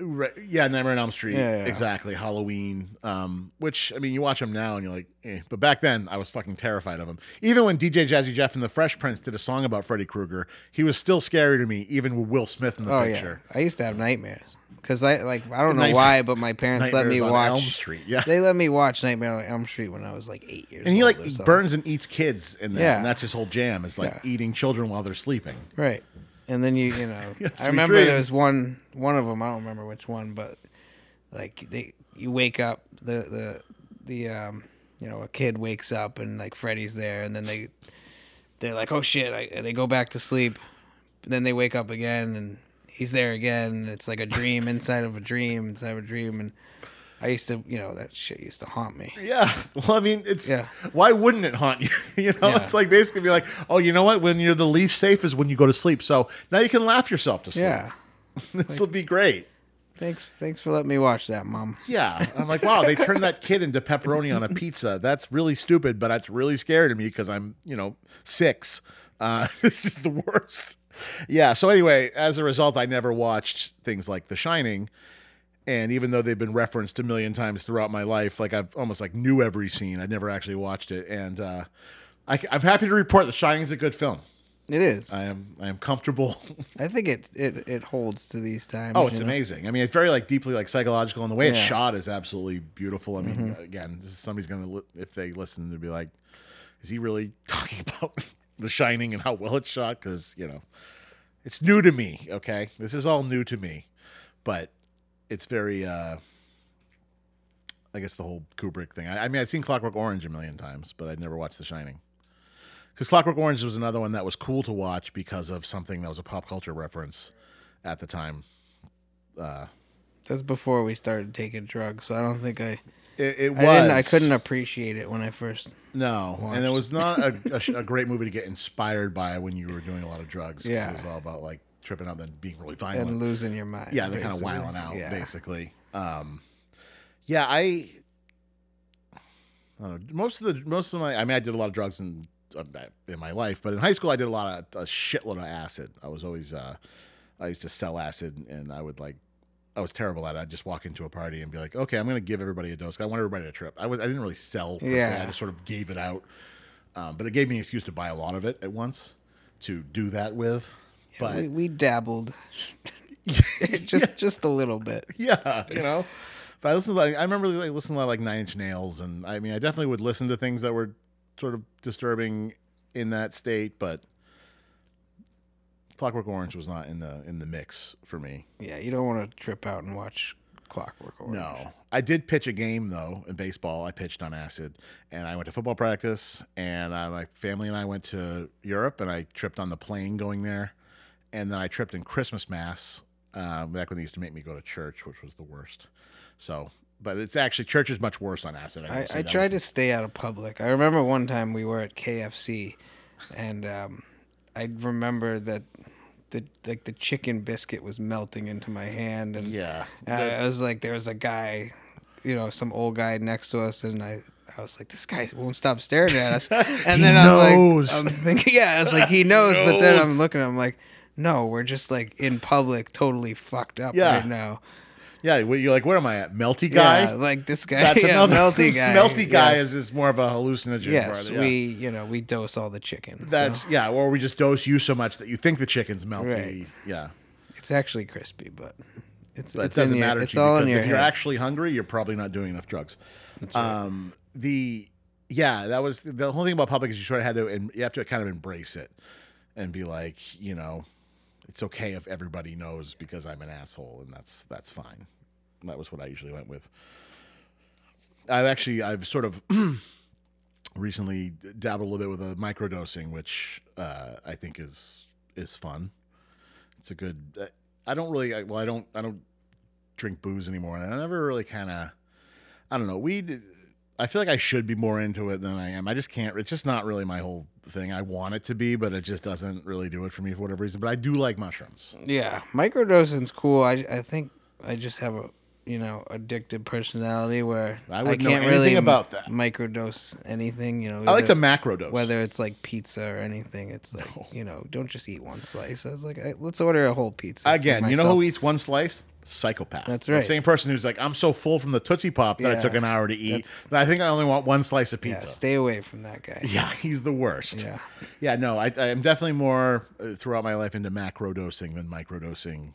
Speaker 1: Right, yeah, Nightmare on Elm Street,
Speaker 2: Yeah, yeah.
Speaker 1: exactly. Halloween, um, which I mean, you watch them now and you're like, eh. but back then I was fucking terrified of them. Even when DJ Jazzy Jeff and the Fresh Prince did a song about Freddy Krueger, he was still scary to me, even with Will Smith in the
Speaker 2: Oh
Speaker 1: picture.
Speaker 2: yeah, I used to have nightmares because I like I don't know
Speaker 1: Nightmare-
Speaker 2: why, but my parents let me
Speaker 1: Nightmares on
Speaker 2: watch.
Speaker 1: Elm Street, yeah.
Speaker 2: They let me watch Nightmare on Elm Street when I was like eight years. Old.
Speaker 1: And he like
Speaker 2: or
Speaker 1: he
Speaker 2: something.
Speaker 1: burns and eats kids in that,
Speaker 2: Yeah.
Speaker 1: and that's his whole jam is like eating children while they're sleeping.
Speaker 2: Right. And then you you know I remember there was one one of them I don't remember which one but like they you wake up the the the um you know a kid wakes up and like Freddy's there and then they they're like oh shit I, and they go back to sleep. Then they wake up again and he's there again. And it's like a dream inside of a dream inside of a dream. And I used to you know that shit used to haunt me
Speaker 1: Yeah. Well, I mean, it's
Speaker 2: Yeah.
Speaker 1: why wouldn't it haunt you? you know,
Speaker 2: Yeah.
Speaker 1: it's like basically be like, oh, you know what? When you're the least safe is when you go to sleep. So now you can laugh yourself to sleep.
Speaker 2: yeah
Speaker 1: this will be great.
Speaker 2: thanks thanks for letting me watch that mom
Speaker 1: Yeah. I'm like, wow, they turned that kid into pepperoni on a pizza. That's really stupid, but that's really scary to me because I'm, you know, six. Uh, this is the worst. Yeah. So anyway, as a result, I never watched things like The Shining. And even though they've been referenced a million times throughout my life, like I've almost like knew every scene. I never actually watched it. And uh, I, I'm happy to report The Shining is a good film.
Speaker 2: it is
Speaker 1: I am I am comfortable
Speaker 2: I think it it it holds to these times
Speaker 1: Oh, it's
Speaker 2: you know?
Speaker 1: amazing. I mean, it's very like deeply like psychological, and the way it's
Speaker 2: Yeah. Mm-hmm.
Speaker 1: shot is absolutely beautiful. I mean, again, this is somebody's gonna li- if they listen, they'd be like, is he really talking about The Shining and how well it's shot? Because you know, it's new to me. Okay, this is all new to me, but it's very. uh I guess the whole Kubrick thing. I, I mean, I've seen Clockwork Orange a million times, but I'd never watched The Shining. Because Clockwork Orange was another one that was cool to watch because of something that was a pop culture reference at the time. Uh,
Speaker 2: That's before we started taking drugs, so I don't think I.
Speaker 1: it, it was.
Speaker 2: I. I couldn't appreciate it when I first.
Speaker 1: No, and it was not a, a, a great movie to get inspired by when you were doing a lot of drugs.
Speaker 2: Yeah.
Speaker 1: it was all about like tripping out and being really violent.
Speaker 2: And losing your mind.
Speaker 1: yeah, they're kind of wiling out,
Speaker 2: Yeah.
Speaker 1: basically. Um, yeah, I, I don't know. Most of the most of my, I mean, I did a lot of drugs in uh, in my life, but in high school, I did a lot of a shitload of acid. I was always, uh, I used to sell acid, and I would like. I was terrible at it. I'd just walk into a party and be like, "Okay, I'm going to give everybody a dose. I want everybody to trip." I was I didn't really sell. Per se.
Speaker 2: Yeah.
Speaker 1: I just sort of gave it out, um, but it gave me an excuse to buy a lot of it at once to do that with. But
Speaker 2: we, we dabbled, just just a little bit.
Speaker 1: yeah, you know. But I listened to like I remember like listening to like Nine Inch Nails, and I mean I definitely would listen to things that were sort of disturbing in that state, but Clockwork Orange was not in the in the mix for me.
Speaker 2: Yeah, you don't want to trip out and watch Clockwork Orange.
Speaker 1: No, I did pitch a game though in baseball. I pitched on acid, and I went to football practice, and uh, my family and I went to Europe, and I tripped on the plane going there, and then I tripped in Christmas mass um, back when they used to make me go to church, which was the worst. So, but it's actually church is much worse on acid.
Speaker 2: I,
Speaker 1: say.
Speaker 2: I tried to stay out of public. I remember one time we were at KFC, and um, I remember that the like the chicken biscuit was melting into my hand, and
Speaker 1: Yeah,
Speaker 2: uh, I was like, there was a guy, you know, some old guy next to us, and I. I was like, this guy won't stop staring at us. And
Speaker 1: He
Speaker 2: then I'm
Speaker 1: knows.
Speaker 2: like, I'm thinking, yeah, I was like, he knows. But then I'm looking, I'm like, no, we're just like in public, totally fucked up
Speaker 1: Yeah.
Speaker 2: right now.
Speaker 1: yeah. You're like, where am I at? Melty guy.
Speaker 2: Yeah, like this guy.
Speaker 1: That's
Speaker 2: yeah,
Speaker 1: another
Speaker 2: melty guy.
Speaker 1: Melty guy
Speaker 2: yes.
Speaker 1: is, is more of a hallucinogen.
Speaker 2: Yes,
Speaker 1: yeah.
Speaker 2: we you know we dose all the chicken.
Speaker 1: That's
Speaker 2: so
Speaker 1: yeah, or we just dose you so much that you think the chicken's melty.
Speaker 2: Right.
Speaker 1: Yeah.
Speaker 2: it's actually crispy, but it's
Speaker 1: But
Speaker 2: it's
Speaker 1: it doesn't
Speaker 2: your,
Speaker 1: matter
Speaker 2: It's
Speaker 1: to you
Speaker 2: all
Speaker 1: because
Speaker 2: in your
Speaker 1: if you're
Speaker 2: head.
Speaker 1: actually hungry, you're probably not doing enough drugs. Um, the yeah, that was the whole thing about public is you sort of had to and you have to kind of embrace it and be like, you know, it's okay if everybody knows because I'm an asshole and that's that's fine. That was what I usually went with. I've actually I've sort of recently dabbled a little bit with a microdosing, which uh, I think is is fun. It's a good. uh, I don't really. I- Well, I don't. I don't drink booze anymore, and I never really kind of. I don't know. Weed. I feel like I should be more into it than I am. I just can't. It's just not really my whole thing. I want it to be, but it just doesn't really do it for me for whatever reason. But I do like mushrooms.
Speaker 2: yeah, microdosing's cool. I I think I just have a you know addicted personality where
Speaker 1: I wouldn't
Speaker 2: can't really
Speaker 1: about that.
Speaker 2: microdose anything. You know,
Speaker 1: I like
Speaker 2: either-
Speaker 1: to macro
Speaker 2: whether it's like pizza or anything. It's like you know, don't just eat one slice. I was like, I, let's order a whole pizza
Speaker 1: Again, you know who eats one slice? Psychopath.
Speaker 2: That's right.
Speaker 1: The same person who's like, I'm so full from the Tootsie Pop that
Speaker 2: Yeah,
Speaker 1: took an hour to eat.
Speaker 2: that's-
Speaker 1: that I think I only want one slice of
Speaker 2: Yeah,
Speaker 1: pizza.
Speaker 2: stay away from that guy.
Speaker 1: Yeah, he's the worst.
Speaker 2: Yeah.
Speaker 1: Yeah, no, I, I'm definitely more uh, throughout my life into macro dosing than micro dosing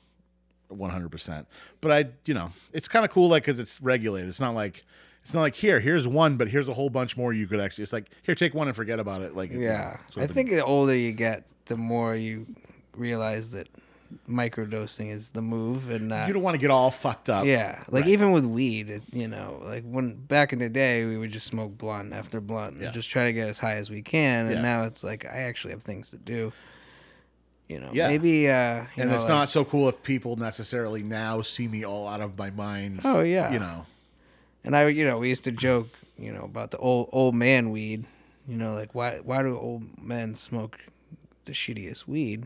Speaker 1: 100%. But I, you know, it's kind of cool like cuz it's regulated. It's not like it's not like here, here's one, but here's a whole bunch more you could actually. It's like here, take one and forget about it. Like
Speaker 2: Yeah,
Speaker 1: sort
Speaker 2: I
Speaker 1: of a-
Speaker 2: think the older you get, the more you realize that microdosing is the move, and not
Speaker 1: you don't want to get all fucked up.
Speaker 2: yeah, like
Speaker 1: Right.
Speaker 2: even with weed, it, you know, like when back in the day we would just smoke blunt after blunt
Speaker 1: Yeah.
Speaker 2: and just try to get as high as we can, and
Speaker 1: Yeah.
Speaker 2: now it's like I actually have things to do. You know,
Speaker 1: Yeah.
Speaker 2: maybe uh, you
Speaker 1: And
Speaker 2: know,
Speaker 1: it's
Speaker 2: like-
Speaker 1: not so cool if people necessarily now see me all out of my mind.
Speaker 2: Oh, yeah.
Speaker 1: You know.
Speaker 2: And I, you know, we used to joke, you know, about the old old man weed. You know, like why why do old men smoke the shittiest weed,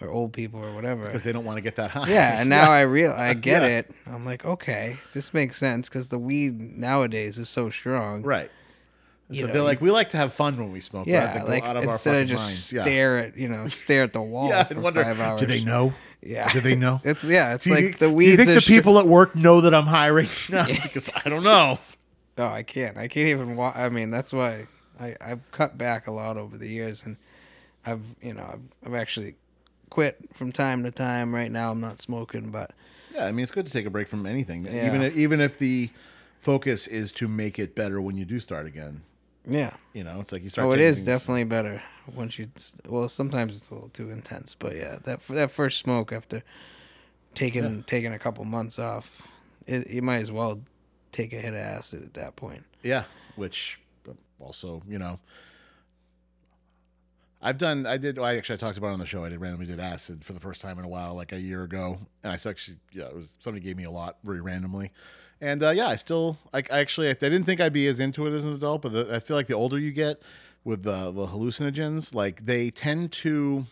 Speaker 2: or old people or whatever?
Speaker 1: Because they don't want to get that high.
Speaker 2: Yeah, and now I real I get
Speaker 1: Yeah.
Speaker 2: it. I'm like, okay, this makes sense because the weed nowadays is so strong.
Speaker 1: Right.
Speaker 2: You
Speaker 1: so
Speaker 2: know,
Speaker 1: they're like, we like to have fun when we smoke.
Speaker 2: Yeah, like
Speaker 1: out of our
Speaker 2: instead of just
Speaker 1: minds. Yeah.
Speaker 2: stare at you know stare at the wall
Speaker 1: Yeah,
Speaker 2: for
Speaker 1: wonder,
Speaker 2: five hours.
Speaker 1: do they know?
Speaker 2: Yeah,
Speaker 1: Do they know?
Speaker 2: it's yeah, it's
Speaker 1: Do you,
Speaker 2: like the
Speaker 1: do you think the
Speaker 2: str-
Speaker 1: people at work know that I'm high right now? Because I don't know.
Speaker 2: No, I can't. I can't even walk. I mean, that's why I I've cut back a lot over the years, and I've you know I've, I've actually quit from time to time. Right now, I'm not smoking, but
Speaker 1: Yeah, I mean, it's good to take a break from anything,
Speaker 2: Yeah.
Speaker 1: even if, even if the focus is to make it better when you do start again.
Speaker 2: Yeah.
Speaker 1: You know, it's like you start.
Speaker 2: Oh, it is
Speaker 1: taking
Speaker 2: is
Speaker 1: things-
Speaker 2: definitely better once you. Well, sometimes it's a little too intense, but yeah, that that first smoke after taking taking a couple months off, it, you might as well take a hit of acid at that point.
Speaker 1: Yeah, which also, you know, I've done. I did. I actually I talked about it on the show. I did randomly did acid for the first time in a while, like a year ago, and I actually, yeah, it was somebody gave me a lot very randomly, and uh, yeah, I still, I, I actually, I didn't think I'd be as into it as an adult, but the, I feel like the older you get with the, the hallucinogens, like they tend to,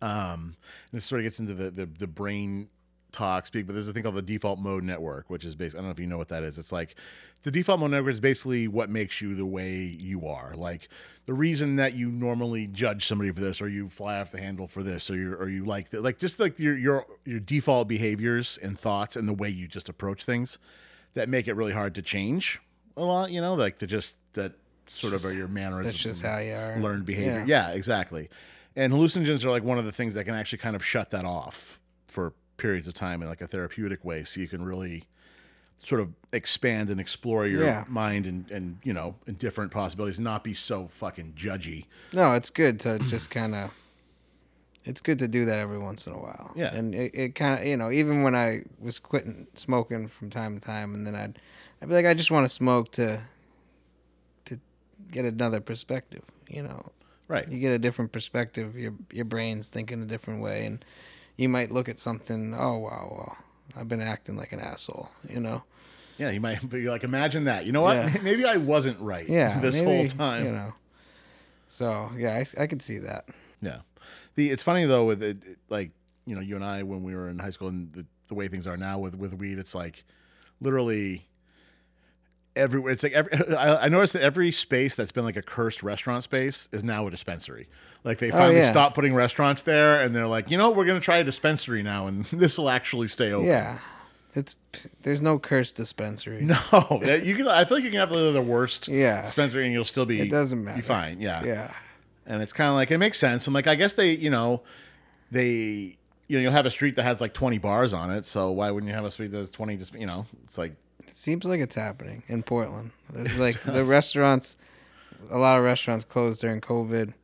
Speaker 1: um, this sort of gets into the the, the brain talk speak, but there's a thing called the default mode network, which is basically, I don't know if you know what that is. It's like the default mode network is basically what makes you the way you are. Like the reason that you normally judge somebody for this, or you fly off the handle for this, or you or you like the, like just like your your your default behaviors and thoughts and the way you just approach things that make it really hard to change a lot. You know, like the just that sort of are your mannerisms.
Speaker 2: That's just how you are.
Speaker 1: learned behavior. Yeah. exactly. And hallucinogens are like one of the things that can actually kind of shut that off for periods of time in like a therapeutic way, so you can really sort of expand and explore your
Speaker 2: Yeah.
Speaker 1: mind and and you know and different possibilities, not be so fucking judgy.
Speaker 2: No, it's good to just kind of. It's good to do that every once in a while.
Speaker 1: Yeah.
Speaker 2: and it, it kind of you know even when I was quitting smoking from time to time, and then I'd I'd be like I just want to smoke to to get another perspective. You know,
Speaker 1: Right.
Speaker 2: you get a different perspective. Your your brain's thinking a different way, and you might look at something. Oh wow, well, I've been acting like an asshole. You know.
Speaker 1: Yeah, you might be like, imagine that. You know what?
Speaker 2: Yeah.
Speaker 1: Maybe I wasn't right.
Speaker 2: Yeah,
Speaker 1: this
Speaker 2: maybe,
Speaker 1: whole time.
Speaker 2: You know. So yeah, I, I could see that.
Speaker 1: Yeah. The it's funny though with it, it- like you know you and I when we were in high school and the, the way things are now with with weed it's like literally everywhere it's like every, I, I noticed that every space that's been like a cursed restaurant space is now a dispensary like they oh, finally
Speaker 2: yeah.
Speaker 1: stopped putting restaurants there and they're like you know we're gonna try a dispensary now and this will actually stay open
Speaker 2: Yeah, it's there's no cursed dispensary.
Speaker 1: no that- you can I feel like you can have the, the worst
Speaker 2: Yeah.
Speaker 1: dispensary and you'll still be
Speaker 2: It doesn't matter.
Speaker 1: be fine yeah
Speaker 2: Yeah.
Speaker 1: and it's kind of like it makes sense. I'm like, I guess they, you know, they, you know, you'll have a street that has like 20 bars on it. So why wouldn't you have a street that has 20? Just you know, it's like
Speaker 2: It seems like it's happening in Portland. There's like the restaurants, a lot of restaurants closed during COVID.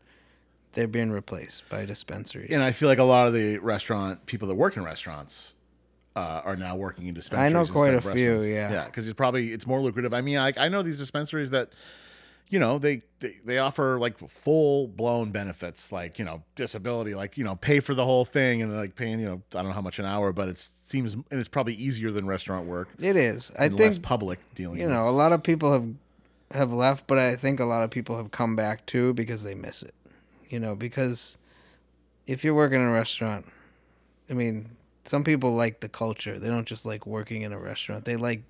Speaker 2: They're being replaced by dispensaries.
Speaker 1: and I feel like a lot of the restaurant people that work in restaurants uh, are now working in dispensaries.
Speaker 2: I know quite a few, yeah.
Speaker 1: yeah, because it's probably it's more lucrative. I mean, I, I know these dispensaries that. You know, they, they they offer like full blown benefits, like you know disability, like you know pay for the whole thing, and like paying you know I don't know how much an hour, but it seems and it's probably easier than restaurant work.
Speaker 2: it is. I
Speaker 1: and less
Speaker 2: think
Speaker 1: public dealing.
Speaker 2: you know a lot of people have have left, but I think a lot of people have come back too because they miss it. You know, because if you're working in a restaurant, I mean, some people like the culture. They don't just like working in a restaurant. They like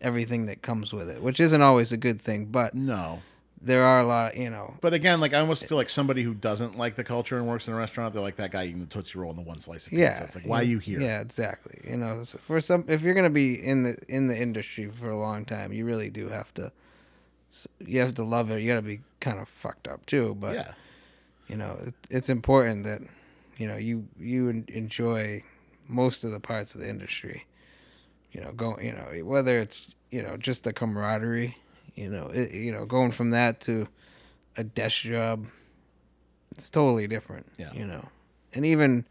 Speaker 2: everything that comes with it, which isn't always a good thing. But
Speaker 1: No.
Speaker 2: there are a lot, you know.
Speaker 1: But again, like I almost feel like somebody who doesn't like the culture and works in a restaurant, they're like that guy eating the Tootsie Roll and the one slice of pizza.
Speaker 2: Yeah,
Speaker 1: It's like, why are you here?
Speaker 2: Yeah, exactly. You know, so for some, if you're gonna be in the in the industry for a long time, you really do have to. You have to love it. You gotta be kind of fucked up too. But
Speaker 1: Yeah.
Speaker 2: you know, it, it's important that you know you you enjoy most of the parts of the industry. You know, go you know whether it's you know just the camaraderie. You know, it, you know going from that to a desk job. It's totally different.
Speaker 1: Yeah.
Speaker 2: You know, and even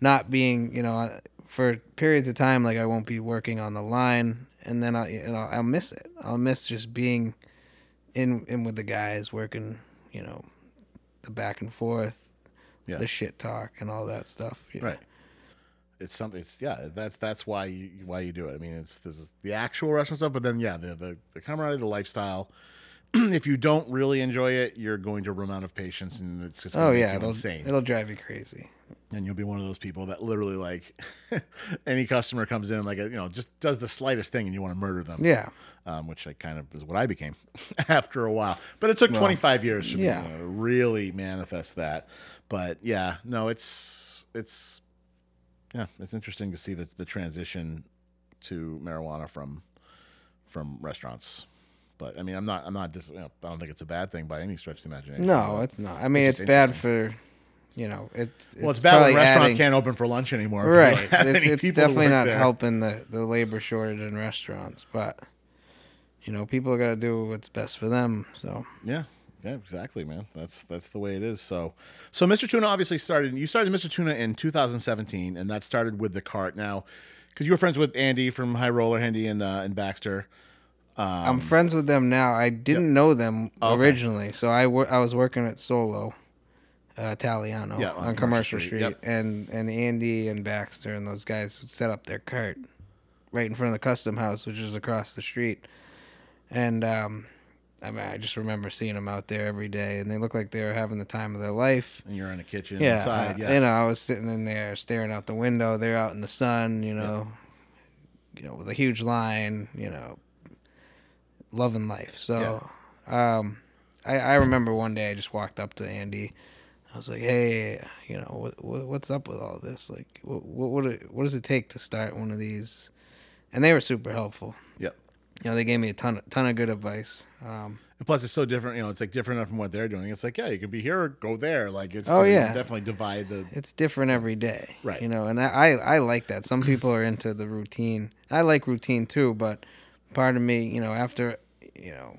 Speaker 2: not being you know for periods of time like I won't be working on the line, and then I you know I'll miss it. I'll miss just being in in with the guys working. You know, the back and forth,
Speaker 1: Yeah.
Speaker 2: the shit talk, and all that stuff. you know.
Speaker 1: It's something. It's yeah. That's that's why you why you do it. I mean, it's this is the actual restaurant stuff, but then yeah, the the, the camaraderie, the lifestyle. if you don't really enjoy it, you're going to run out of patience, and it's just
Speaker 2: Oh yeah, it'll
Speaker 1: insane.
Speaker 2: it'll drive you crazy.
Speaker 1: and you'll be one of those people that literally like any customer comes in like you know just does the slightest thing and you want to murder them.
Speaker 2: Yeah.
Speaker 1: um, which I kind of is what I became after a while. But it took 25 years for
Speaker 2: yeah.
Speaker 1: me to really manifest that. But yeah, no, it's it's yeah, it's interesting to see the, the transition to marijuana from from restaurants. But I mean, I'm not I'm not dis- you know, I don't think it's a bad thing by any stretch of the imagination.
Speaker 2: No, it's not. I mean,
Speaker 1: It's
Speaker 2: it's, bad for, you know, it's,
Speaker 1: well, it's, bad when restaurants
Speaker 2: adding-
Speaker 1: can't open for lunch anymore.
Speaker 2: Right. It's, it's definitely not
Speaker 1: there.
Speaker 2: helping the, the labor shortage in restaurants, but you know, people are gonna do what's best for them. So
Speaker 1: Yeah. Yeah, exactly, man. That's that's the way it is. So, so Mr. Tuna obviously started. You started Mr. Tuna in 2017, and that started with the cart. Now, because you were friends with Andy from High Roller, Handy and uh, and Baxter.
Speaker 2: I'm friends with them now. I didn't know them
Speaker 1: Okay.
Speaker 2: originally, so I wor- I was working at Solo uh, Italiano
Speaker 1: Yeah,
Speaker 2: on, Commercial Street,
Speaker 1: Yep.
Speaker 2: and and Andy and Baxter and those guys set up their cart right in front of the custom house, which is across the street. And um, I mean, I just remember seeing them out there every day, and they looked like they were having the time of their life.
Speaker 1: And you're in the kitchen
Speaker 2: Yeah,
Speaker 1: inside. Yeah.
Speaker 2: you know, I was sitting in there staring out the window. They're out in the sun, you know, you know, with a huge line, you know, loving life. So, um, I, I remember one day I just walked up to Andy. I was like, "Hey, you know, what, what what's up with all this? Like, what what what, it- what does it take to start one of these?" And they were super helpful.
Speaker 1: Yep.
Speaker 2: You know, they gave me a ton ton of good advice. Um,
Speaker 1: And plus, it's so different. You know, it's like different enough from what they're doing. It's like, yeah, you can be here or go there. Like, it's
Speaker 2: Oh, yeah.
Speaker 1: definitely divide the.
Speaker 2: it's different every day.
Speaker 1: Right.
Speaker 2: You know, and I, I, I like that. Some people are into the routine. I like routine too, but part of me, you know, after, you know,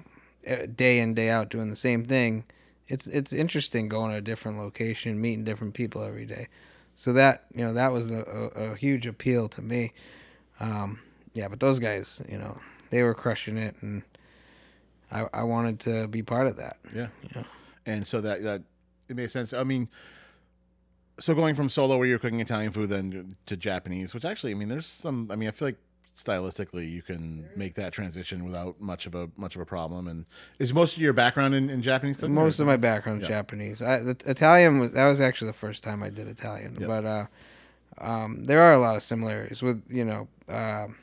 Speaker 2: day in, day out doing the same thing, it's it's interesting going to a different location, meeting different people every day. So that, you know, that was a, a, a huge appeal to me. Um, yeah, but those guys, you know, they were crushing it and I, I wanted to be part of that.
Speaker 1: Yeah.
Speaker 2: Yeah.
Speaker 1: And so that that it made sense. I mean, so going from solo where you're cooking Italian food then to Japanese, which actually, I mean, there's some. I mean, I feel like stylistically you can make that transition without much of a much of a problem. And is most of your background in, in Japanese cooking?
Speaker 2: Most of my background
Speaker 1: Yeah.
Speaker 2: Japanese. I, the Italian was that was actually the first time I did Italian.
Speaker 1: Yep.
Speaker 2: But uh, um, there are a lot of similarities with you know um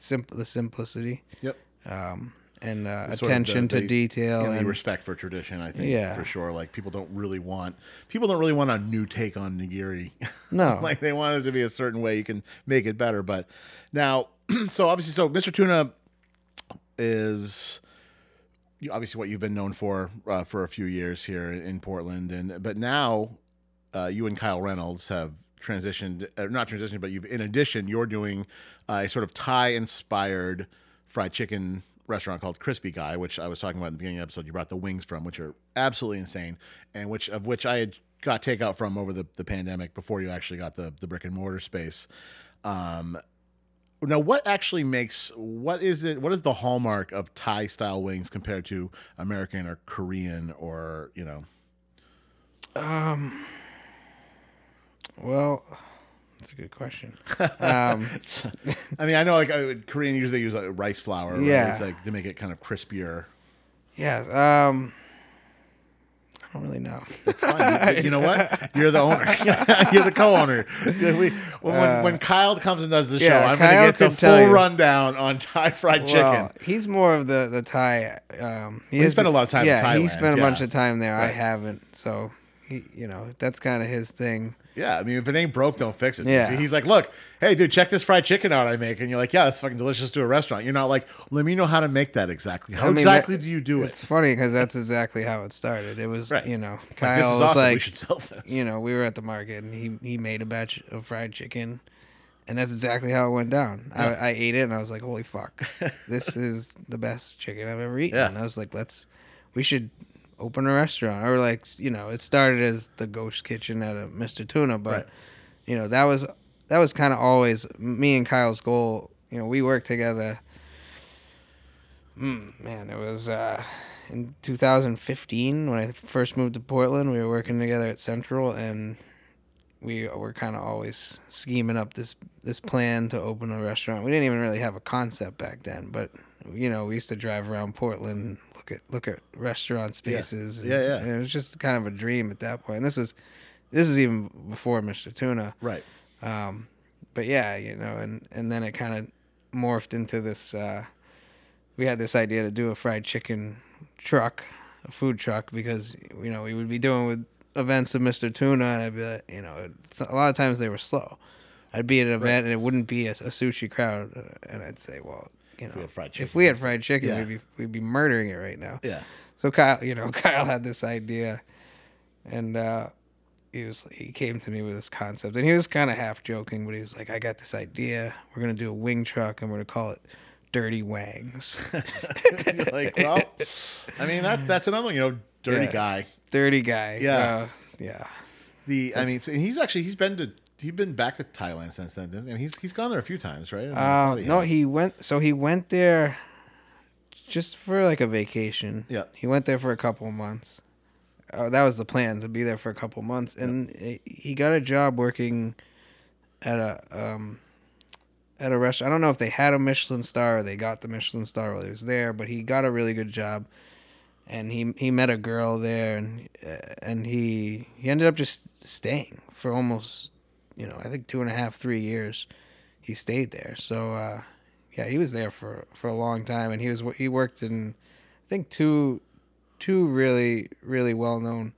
Speaker 2: simp- the simplicity.
Speaker 1: Yep.
Speaker 2: Um, and uh,
Speaker 1: of the-
Speaker 2: attention to
Speaker 1: the-
Speaker 2: detail
Speaker 1: and the
Speaker 2: and
Speaker 1: respect for tradition, I think,
Speaker 2: Yeah.
Speaker 1: for sure. Like people don't really want people don't really want a new take on nigiri.
Speaker 2: no.
Speaker 1: like they want it to be a certain way you can make it better. But now, so obviously, so Mr. Tuna is obviously what you've been known for uh, for a few years here in Portland, and but now uh, you and Kyle Reynolds have transitioned, uh, not transitioned, but you've in addition you're doing a sort of Thai inspired fried chicken restaurant called Crispy Gai, which I was talking about in the beginning of the episode. You brought the wings from, which are absolutely insane, and which of which I had got takeout from over the, the pandemic before you actually got the the brick and mortar space. Um, now, what actually makes what is it? What is the hallmark of Thai style wings compared to American or Korean or you know?
Speaker 2: Um. Well, that's a good question. Um,
Speaker 1: I mean, I know like uh, Korean usually use like rice flour. Right?
Speaker 2: Yeah.
Speaker 1: it's like to make it kind of crispier.
Speaker 2: yeah. Um. I don't really know.
Speaker 1: It's fine. You, you know what? You're the owner. You're the co-owner. We- when, when, when Kyle comes and does the show,
Speaker 2: Uh, yeah,
Speaker 1: I'm going to get the full
Speaker 2: you.
Speaker 1: rundown on Thai fried chicken.
Speaker 2: He's more of the the Thai. Um, he has-
Speaker 1: spent a lot of time in
Speaker 2: Yeah, he spent a bunch of time there. I haven't, so he, you know, that's kind of his thing.
Speaker 1: Yeah, I mean, if it ain't broke, don't fix it.
Speaker 2: Yeah.
Speaker 1: He's like, look, hey, dude, check this fried chicken out I make. And you're like, yeah, that's fucking delicious to a restaurant. You're not like, let me know how to make that exactly. How
Speaker 2: I mean,
Speaker 1: exactly
Speaker 2: that-
Speaker 1: do you do it?
Speaker 2: It's funny because that's exactly how it started. It was,
Speaker 1: Right.
Speaker 2: you know,
Speaker 1: Like,
Speaker 2: Kyle
Speaker 1: this is
Speaker 2: was
Speaker 1: awesome. we
Speaker 2: like,
Speaker 1: should sell this.
Speaker 2: you know, we were at the market and he he made a batch of fried chicken, and that's exactly how it went down. I, I ate it and I was like, holy fuck, this is the best chicken I've ever eaten.
Speaker 1: Yeah.
Speaker 2: And I was like, let's, we should open a restaurant or like you know, it started as the ghost kitchen at a Mr. Tuna, but
Speaker 1: Right.
Speaker 2: you know that was that was kind of always me and Kyle's goal. You know, we worked together. Mm, man, it was uh, in 2015 when I first moved to Portland. We were working together at Central, and we were kind of always scheming up this this plan to open a restaurant. We didn't even really have a concept back then, but you know, we used to drive around Portland, and look at look at restaurant spaces. and-
Speaker 1: Yeah, yeah.
Speaker 2: and it was just kind of a dream at that point. And this was this is even before Mr. Tuna.
Speaker 1: right.
Speaker 2: Um, but yeah, you know, and and then it kind of morphed into this. Uh, we had this idea to do a fried chicken truck, a food truck, because you know we would be doing with events of Mr. Tuna, and I'd be, like, you know, a lot of times they were slow. I'd be at an event and it wouldn't be a, a sushi crowd, and I'd say, well, you know,
Speaker 1: we had fried
Speaker 2: if we had fried chicken,
Speaker 1: Yeah.
Speaker 2: we'd be we'd be murdering it right now.
Speaker 1: Yeah.
Speaker 2: So Kyle, you know, Kyle had this idea, and uh, he was he came to me with this concept, and he was kind of half joking, but he was like, "I got this idea. We're gonna do a wing truck, and we're gonna call it dirty wangs.
Speaker 1: Like, well, I mean, that's that's another one, you know, dirty
Speaker 2: Yeah.
Speaker 1: guy.
Speaker 2: dirty guy.
Speaker 1: Yeah.
Speaker 2: Uh, yeah.
Speaker 1: The I mean, so he's actually he's been to he's been back to Thailand since then. I mean, he's he's gone there a few times, right? I mean,
Speaker 2: Uh,
Speaker 1: he
Speaker 2: no,
Speaker 1: had.
Speaker 2: he went. So he went there just for like a vacation.
Speaker 1: Yeah.
Speaker 2: He went there for a couple of months. Uh, that was the plan to be there for a couple of months, and he- he got a job working at a um at a restaurant. I don't know if they had a Michelin star or they got the Michelin star while he was there, but he got a really good job. And he he met a girl there, and uh, and he he ended up just staying for almost, you know, I think two and a half, three years. He stayed there. So uh, yeah, he was there for for a long time, and he was he worked in, I think two, two really really well known,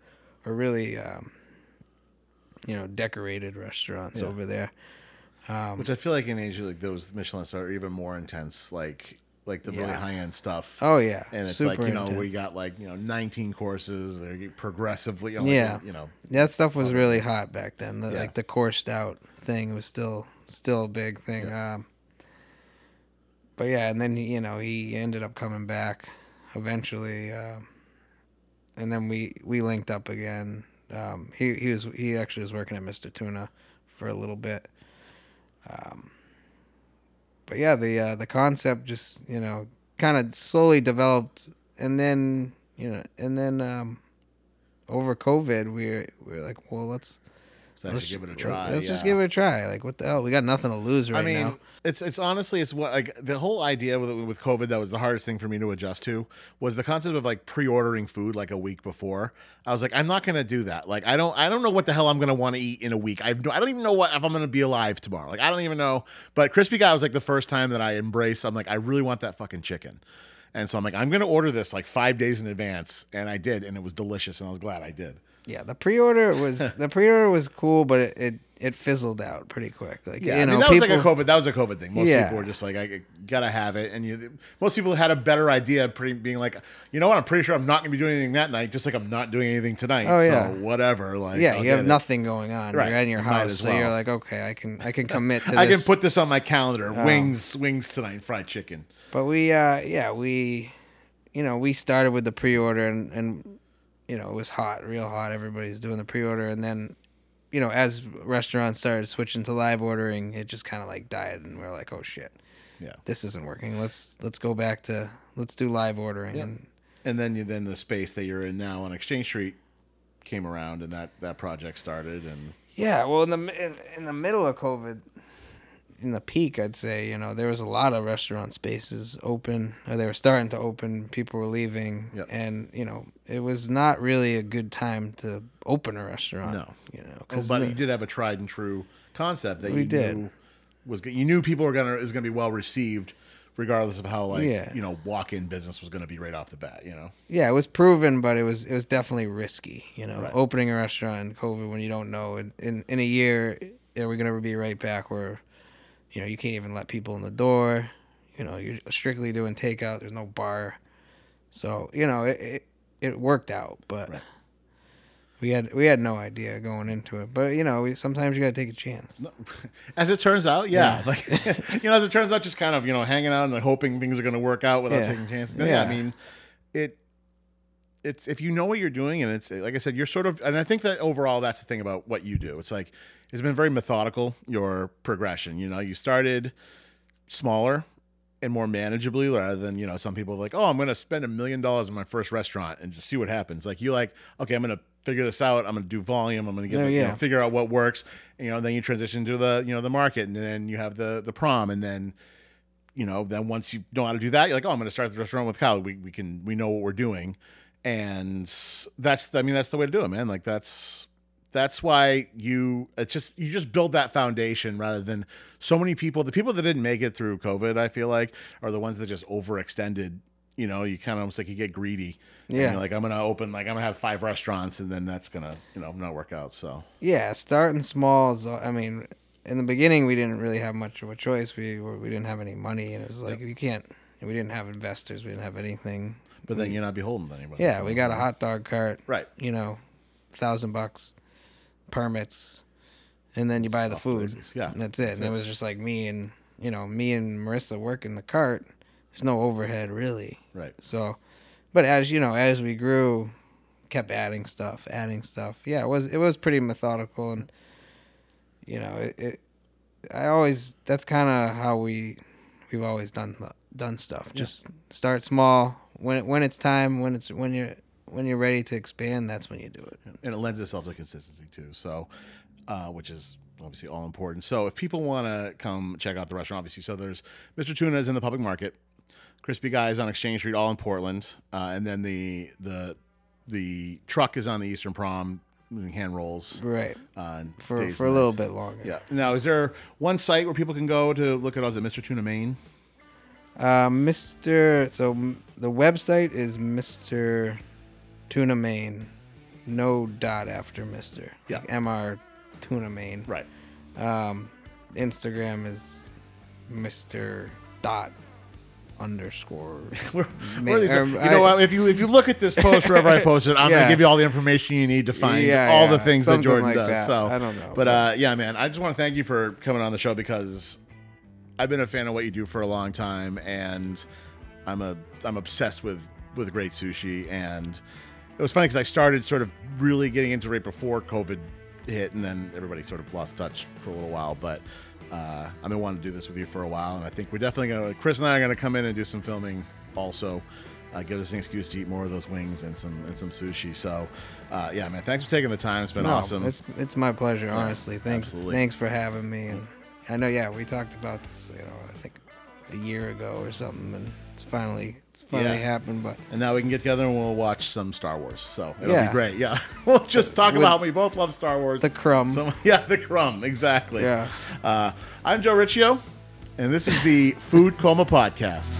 Speaker 2: or really, um, you know, decorated restaurants
Speaker 1: Yeah.
Speaker 2: over there. Um,
Speaker 1: Which I feel like in Asia, like those Michelin stars are even more intense, like like the really high end stuff.
Speaker 2: oh yeah,
Speaker 1: and it's
Speaker 2: super
Speaker 1: like you know
Speaker 2: intense.
Speaker 1: we got like you know 19 courses. They're progressively, you know,
Speaker 2: Yeah.
Speaker 1: like, you know,
Speaker 2: that stuff was really hot back then. The,
Speaker 1: Yeah.
Speaker 2: Like the coursed out thing was still still a big thing. Um, but yeah, and then you know he ended up coming back eventually, um, and then we we linked up again. Um, he he was he actually was working at Mr. Tuna for a little bit. Um, but yeah, the uh, the concept just you know kind of slowly developed, and then you know, and then um, over COVID, we were, we were like, well, let's
Speaker 1: let's
Speaker 2: let's,
Speaker 1: give it a try.
Speaker 2: Let's just give it a try. Like, what the hell? We got nothing to lose right
Speaker 1: I mean,
Speaker 2: now.
Speaker 1: It's it's honestly it's what like the whole idea with with COVID that was the hardest thing for me to adjust to was the concept of like pre-ordering food like a week before. I was like, I'm not gonna do that. Like, I don't I don't know what the hell I'm gonna want to eat in a week. I I don't even know what if I'm gonna be alive tomorrow. Like, I don't even know. But Crispy Gai was like the first time that I embraced. I'm like, I really want that fucking chicken. And so I'm like, I'm gonna order this like five days in advance, and I did, and it was delicious, and I was glad I did.
Speaker 2: Yeah, the pre-order was the pre-order was cool, but it, it it fizzled out pretty quick. Like,
Speaker 1: Yeah,
Speaker 2: you
Speaker 1: I
Speaker 2: know,
Speaker 1: mean that
Speaker 2: people,
Speaker 1: was like a COVID. That was a COVID thing. Most
Speaker 2: Yeah.
Speaker 1: people were just like, I gotta have it, and you. Most people had a better idea, pretty being like, you know what? I'm pretty sure I'm not gonna be doing anything that night, just like I'm not doing anything tonight.
Speaker 2: Oh,
Speaker 1: so
Speaker 2: yeah.
Speaker 1: whatever. Like,
Speaker 2: yeah,
Speaker 1: I'll
Speaker 2: you have
Speaker 1: it.
Speaker 2: nothing going on.
Speaker 1: Right,
Speaker 2: You're in your
Speaker 1: you
Speaker 2: house,
Speaker 1: as
Speaker 2: so you're like, okay, I can I can commit to
Speaker 1: I
Speaker 2: this.
Speaker 1: can put this on my calendar.
Speaker 2: Oh.
Speaker 1: Wings, wings tonight, fried chicken.
Speaker 2: But we, uh, yeah, we, you know, we started with the pre-order, and and you know, it was hot, real hot. Everybody's doing the pre-order, and then, you know, as restaurants started switching to live ordering, it just kind of like died, and we are like, oh shit,
Speaker 1: Yeah.
Speaker 2: this isn't working. Let's let's go back to let's do live ordering,
Speaker 1: Yeah.
Speaker 2: and
Speaker 1: And then you then the space that you're in now on Exchange Street came around, and that that project started, and
Speaker 2: yeah, well, in the in, in the middle of COVID. In the peak, I'd say you know there was a lot of restaurant spaces open, or they were starting to open. People were leaving,
Speaker 1: Yep.
Speaker 2: and you know it was not really a good time to open a restaurant.
Speaker 1: No.
Speaker 2: you know,
Speaker 1: Oh, but
Speaker 2: the-
Speaker 1: you did have a tried and true concept that
Speaker 2: We
Speaker 1: you
Speaker 2: did.
Speaker 1: knew was you knew people were gonna is gonna be well received, regardless of how like
Speaker 2: Yeah.
Speaker 1: you know walk in business was gonna be right off the bat. You know,
Speaker 2: yeah, it was proven, but it was it was definitely risky. You know,
Speaker 1: Right.
Speaker 2: opening a restaurant in COVID when you don't know in in, in a year are we gonna be right back where, you know, you can't even let people in the door. You know, you're strictly doing takeout. There's no bar, so you know it it, it worked out, but.
Speaker 1: Right.
Speaker 2: We had we had no idea going into it, but you know we, sometimes you gotta take a chance.
Speaker 1: as it turns out, yeah,
Speaker 2: Yeah.
Speaker 1: like you know, as it turns out, just kind of you know hanging out and like, hoping things are gonna work out without
Speaker 2: Yeah.
Speaker 1: taking chances. Yeah.
Speaker 2: Yeah.
Speaker 1: I mean, it. It's if you know what you're doing, and it's like I said, you're sort of, and I think that overall, that's the thing about what you do. It's like it's been very methodical your progression. You know, you started smaller and more manageably rather than you know some people are like oh i'm going to spend a million dollars on my first restaurant and just see what happens. Like you like okay i'm going to figure this out. I'm going to do volume. I'm going to get
Speaker 2: Oh,
Speaker 1: the- you know, figure out what works. You know then you transition to the you know the market and then you have the the prom and then you know then once you know how to do that you're like oh i'm going to start the restaurant with kyle. We, we can we know what we're doing. And that's i mean that's the way to do it man. Like that's that's why you it's just you just build that foundation rather than so many people the people that didn't make it through covid i feel like are the ones that just overextended you know you kind of almost like you get greedy And
Speaker 2: Yeah.
Speaker 1: you're like i'm gonna open like i'm gonna have five restaurants and then that's gonna you know not work out so
Speaker 2: Yeah, starting small. Is, I mean, in the beginning, we didn't really have much of a choice. We were, we didn't have any money, and it was like you can't. We didn't have investors. We didn't have anything.
Speaker 1: but then you're not beholden to anybody
Speaker 2: Yeah,
Speaker 1: so-
Speaker 2: we got a hot dog cart.
Speaker 1: right
Speaker 2: You know, thousand bucks, permits, and then you buy the food.
Speaker 1: yeah
Speaker 2: And that's it.
Speaker 1: That's
Speaker 2: and it
Speaker 1: it.
Speaker 2: was just like me and you know me and Marissa working the cart, there's no overhead really.
Speaker 1: Right.
Speaker 2: So, but as you know, as we grew, kept adding stuff, adding stuff. Yeah, it was it was pretty methodical, and you know, it. it I always that's kind of how we we've always done done stuff. Just start small. When it, when it's time, when it's when you're when you're ready to expand, that's when you do it.
Speaker 1: and it lends itself to consistency too. So, uh, which is obviously all important. So, if people want to come check out the restaurant, obviously, so there's Mr. Tuna is in the public market, Crispy Gai is on Exchange Street, all in Portland, uh, and then the the the truck is on the Eastern Prom, hand rolls
Speaker 2: Right.
Speaker 1: uh,
Speaker 2: For for a little bit longer.
Speaker 1: Yeah. Now, is there one site where people can go to look at us at Mr. Tuna Maine?
Speaker 2: Uh, Mr. So the website is Mr. Tuna Maine, no dot after Mr.
Speaker 1: Yeah.
Speaker 2: Like Mr. Tuna Maine.
Speaker 1: Right.
Speaker 2: Um, Instagram is Mr. Dot underscore.
Speaker 1: Where, where are these-
Speaker 2: or
Speaker 1: you
Speaker 2: I-
Speaker 1: know what? If you if you look at this post wherever I post it, I'm
Speaker 2: Yeah.
Speaker 1: gonna give you all the information you need to find
Speaker 2: Yeah,
Speaker 1: all the
Speaker 2: yeah,
Speaker 1: things that Jordan
Speaker 2: like
Speaker 1: does.
Speaker 2: that.
Speaker 1: So
Speaker 2: I don't know,
Speaker 1: but
Speaker 2: but-
Speaker 1: uh, yeah, man, I just want to thank you for coming on the show because I've been a fan of what you do for a long time, and I'm a I'm obsessed with with great sushi. And it was funny because I started sort of really getting into it right before COVID hit, and then everybody sort of lost touch for a little while, but. Uh, I've been wanting to do this with you for a while, and I think we're definitely gonna. Chris and I are gonna come in and do some filming also. Uh, give us an excuse to eat more of those wings and some and some sushi. So, uh, yeah, man, thanks for taking the time. It's been
Speaker 2: No,
Speaker 1: awesome.
Speaker 2: It's it's my pleasure, honestly. Thanks
Speaker 1: absolutely.
Speaker 2: thanks for having me. And I know, yeah, we talked about this, you know, I think a year ago or something, and it's finally it's finally
Speaker 1: Yeah.
Speaker 2: happened. But
Speaker 1: And now we can get together and we'll watch some Star Wars. So it'll be great. Yeah, we'll just talk
Speaker 2: With
Speaker 1: about how we both love Star Wars.
Speaker 2: the crumb.
Speaker 1: So, yeah, the crumb exactly.
Speaker 2: Yeah.
Speaker 1: Uh, I'm Joe Ricchio, and this is the Food Coma Podcast.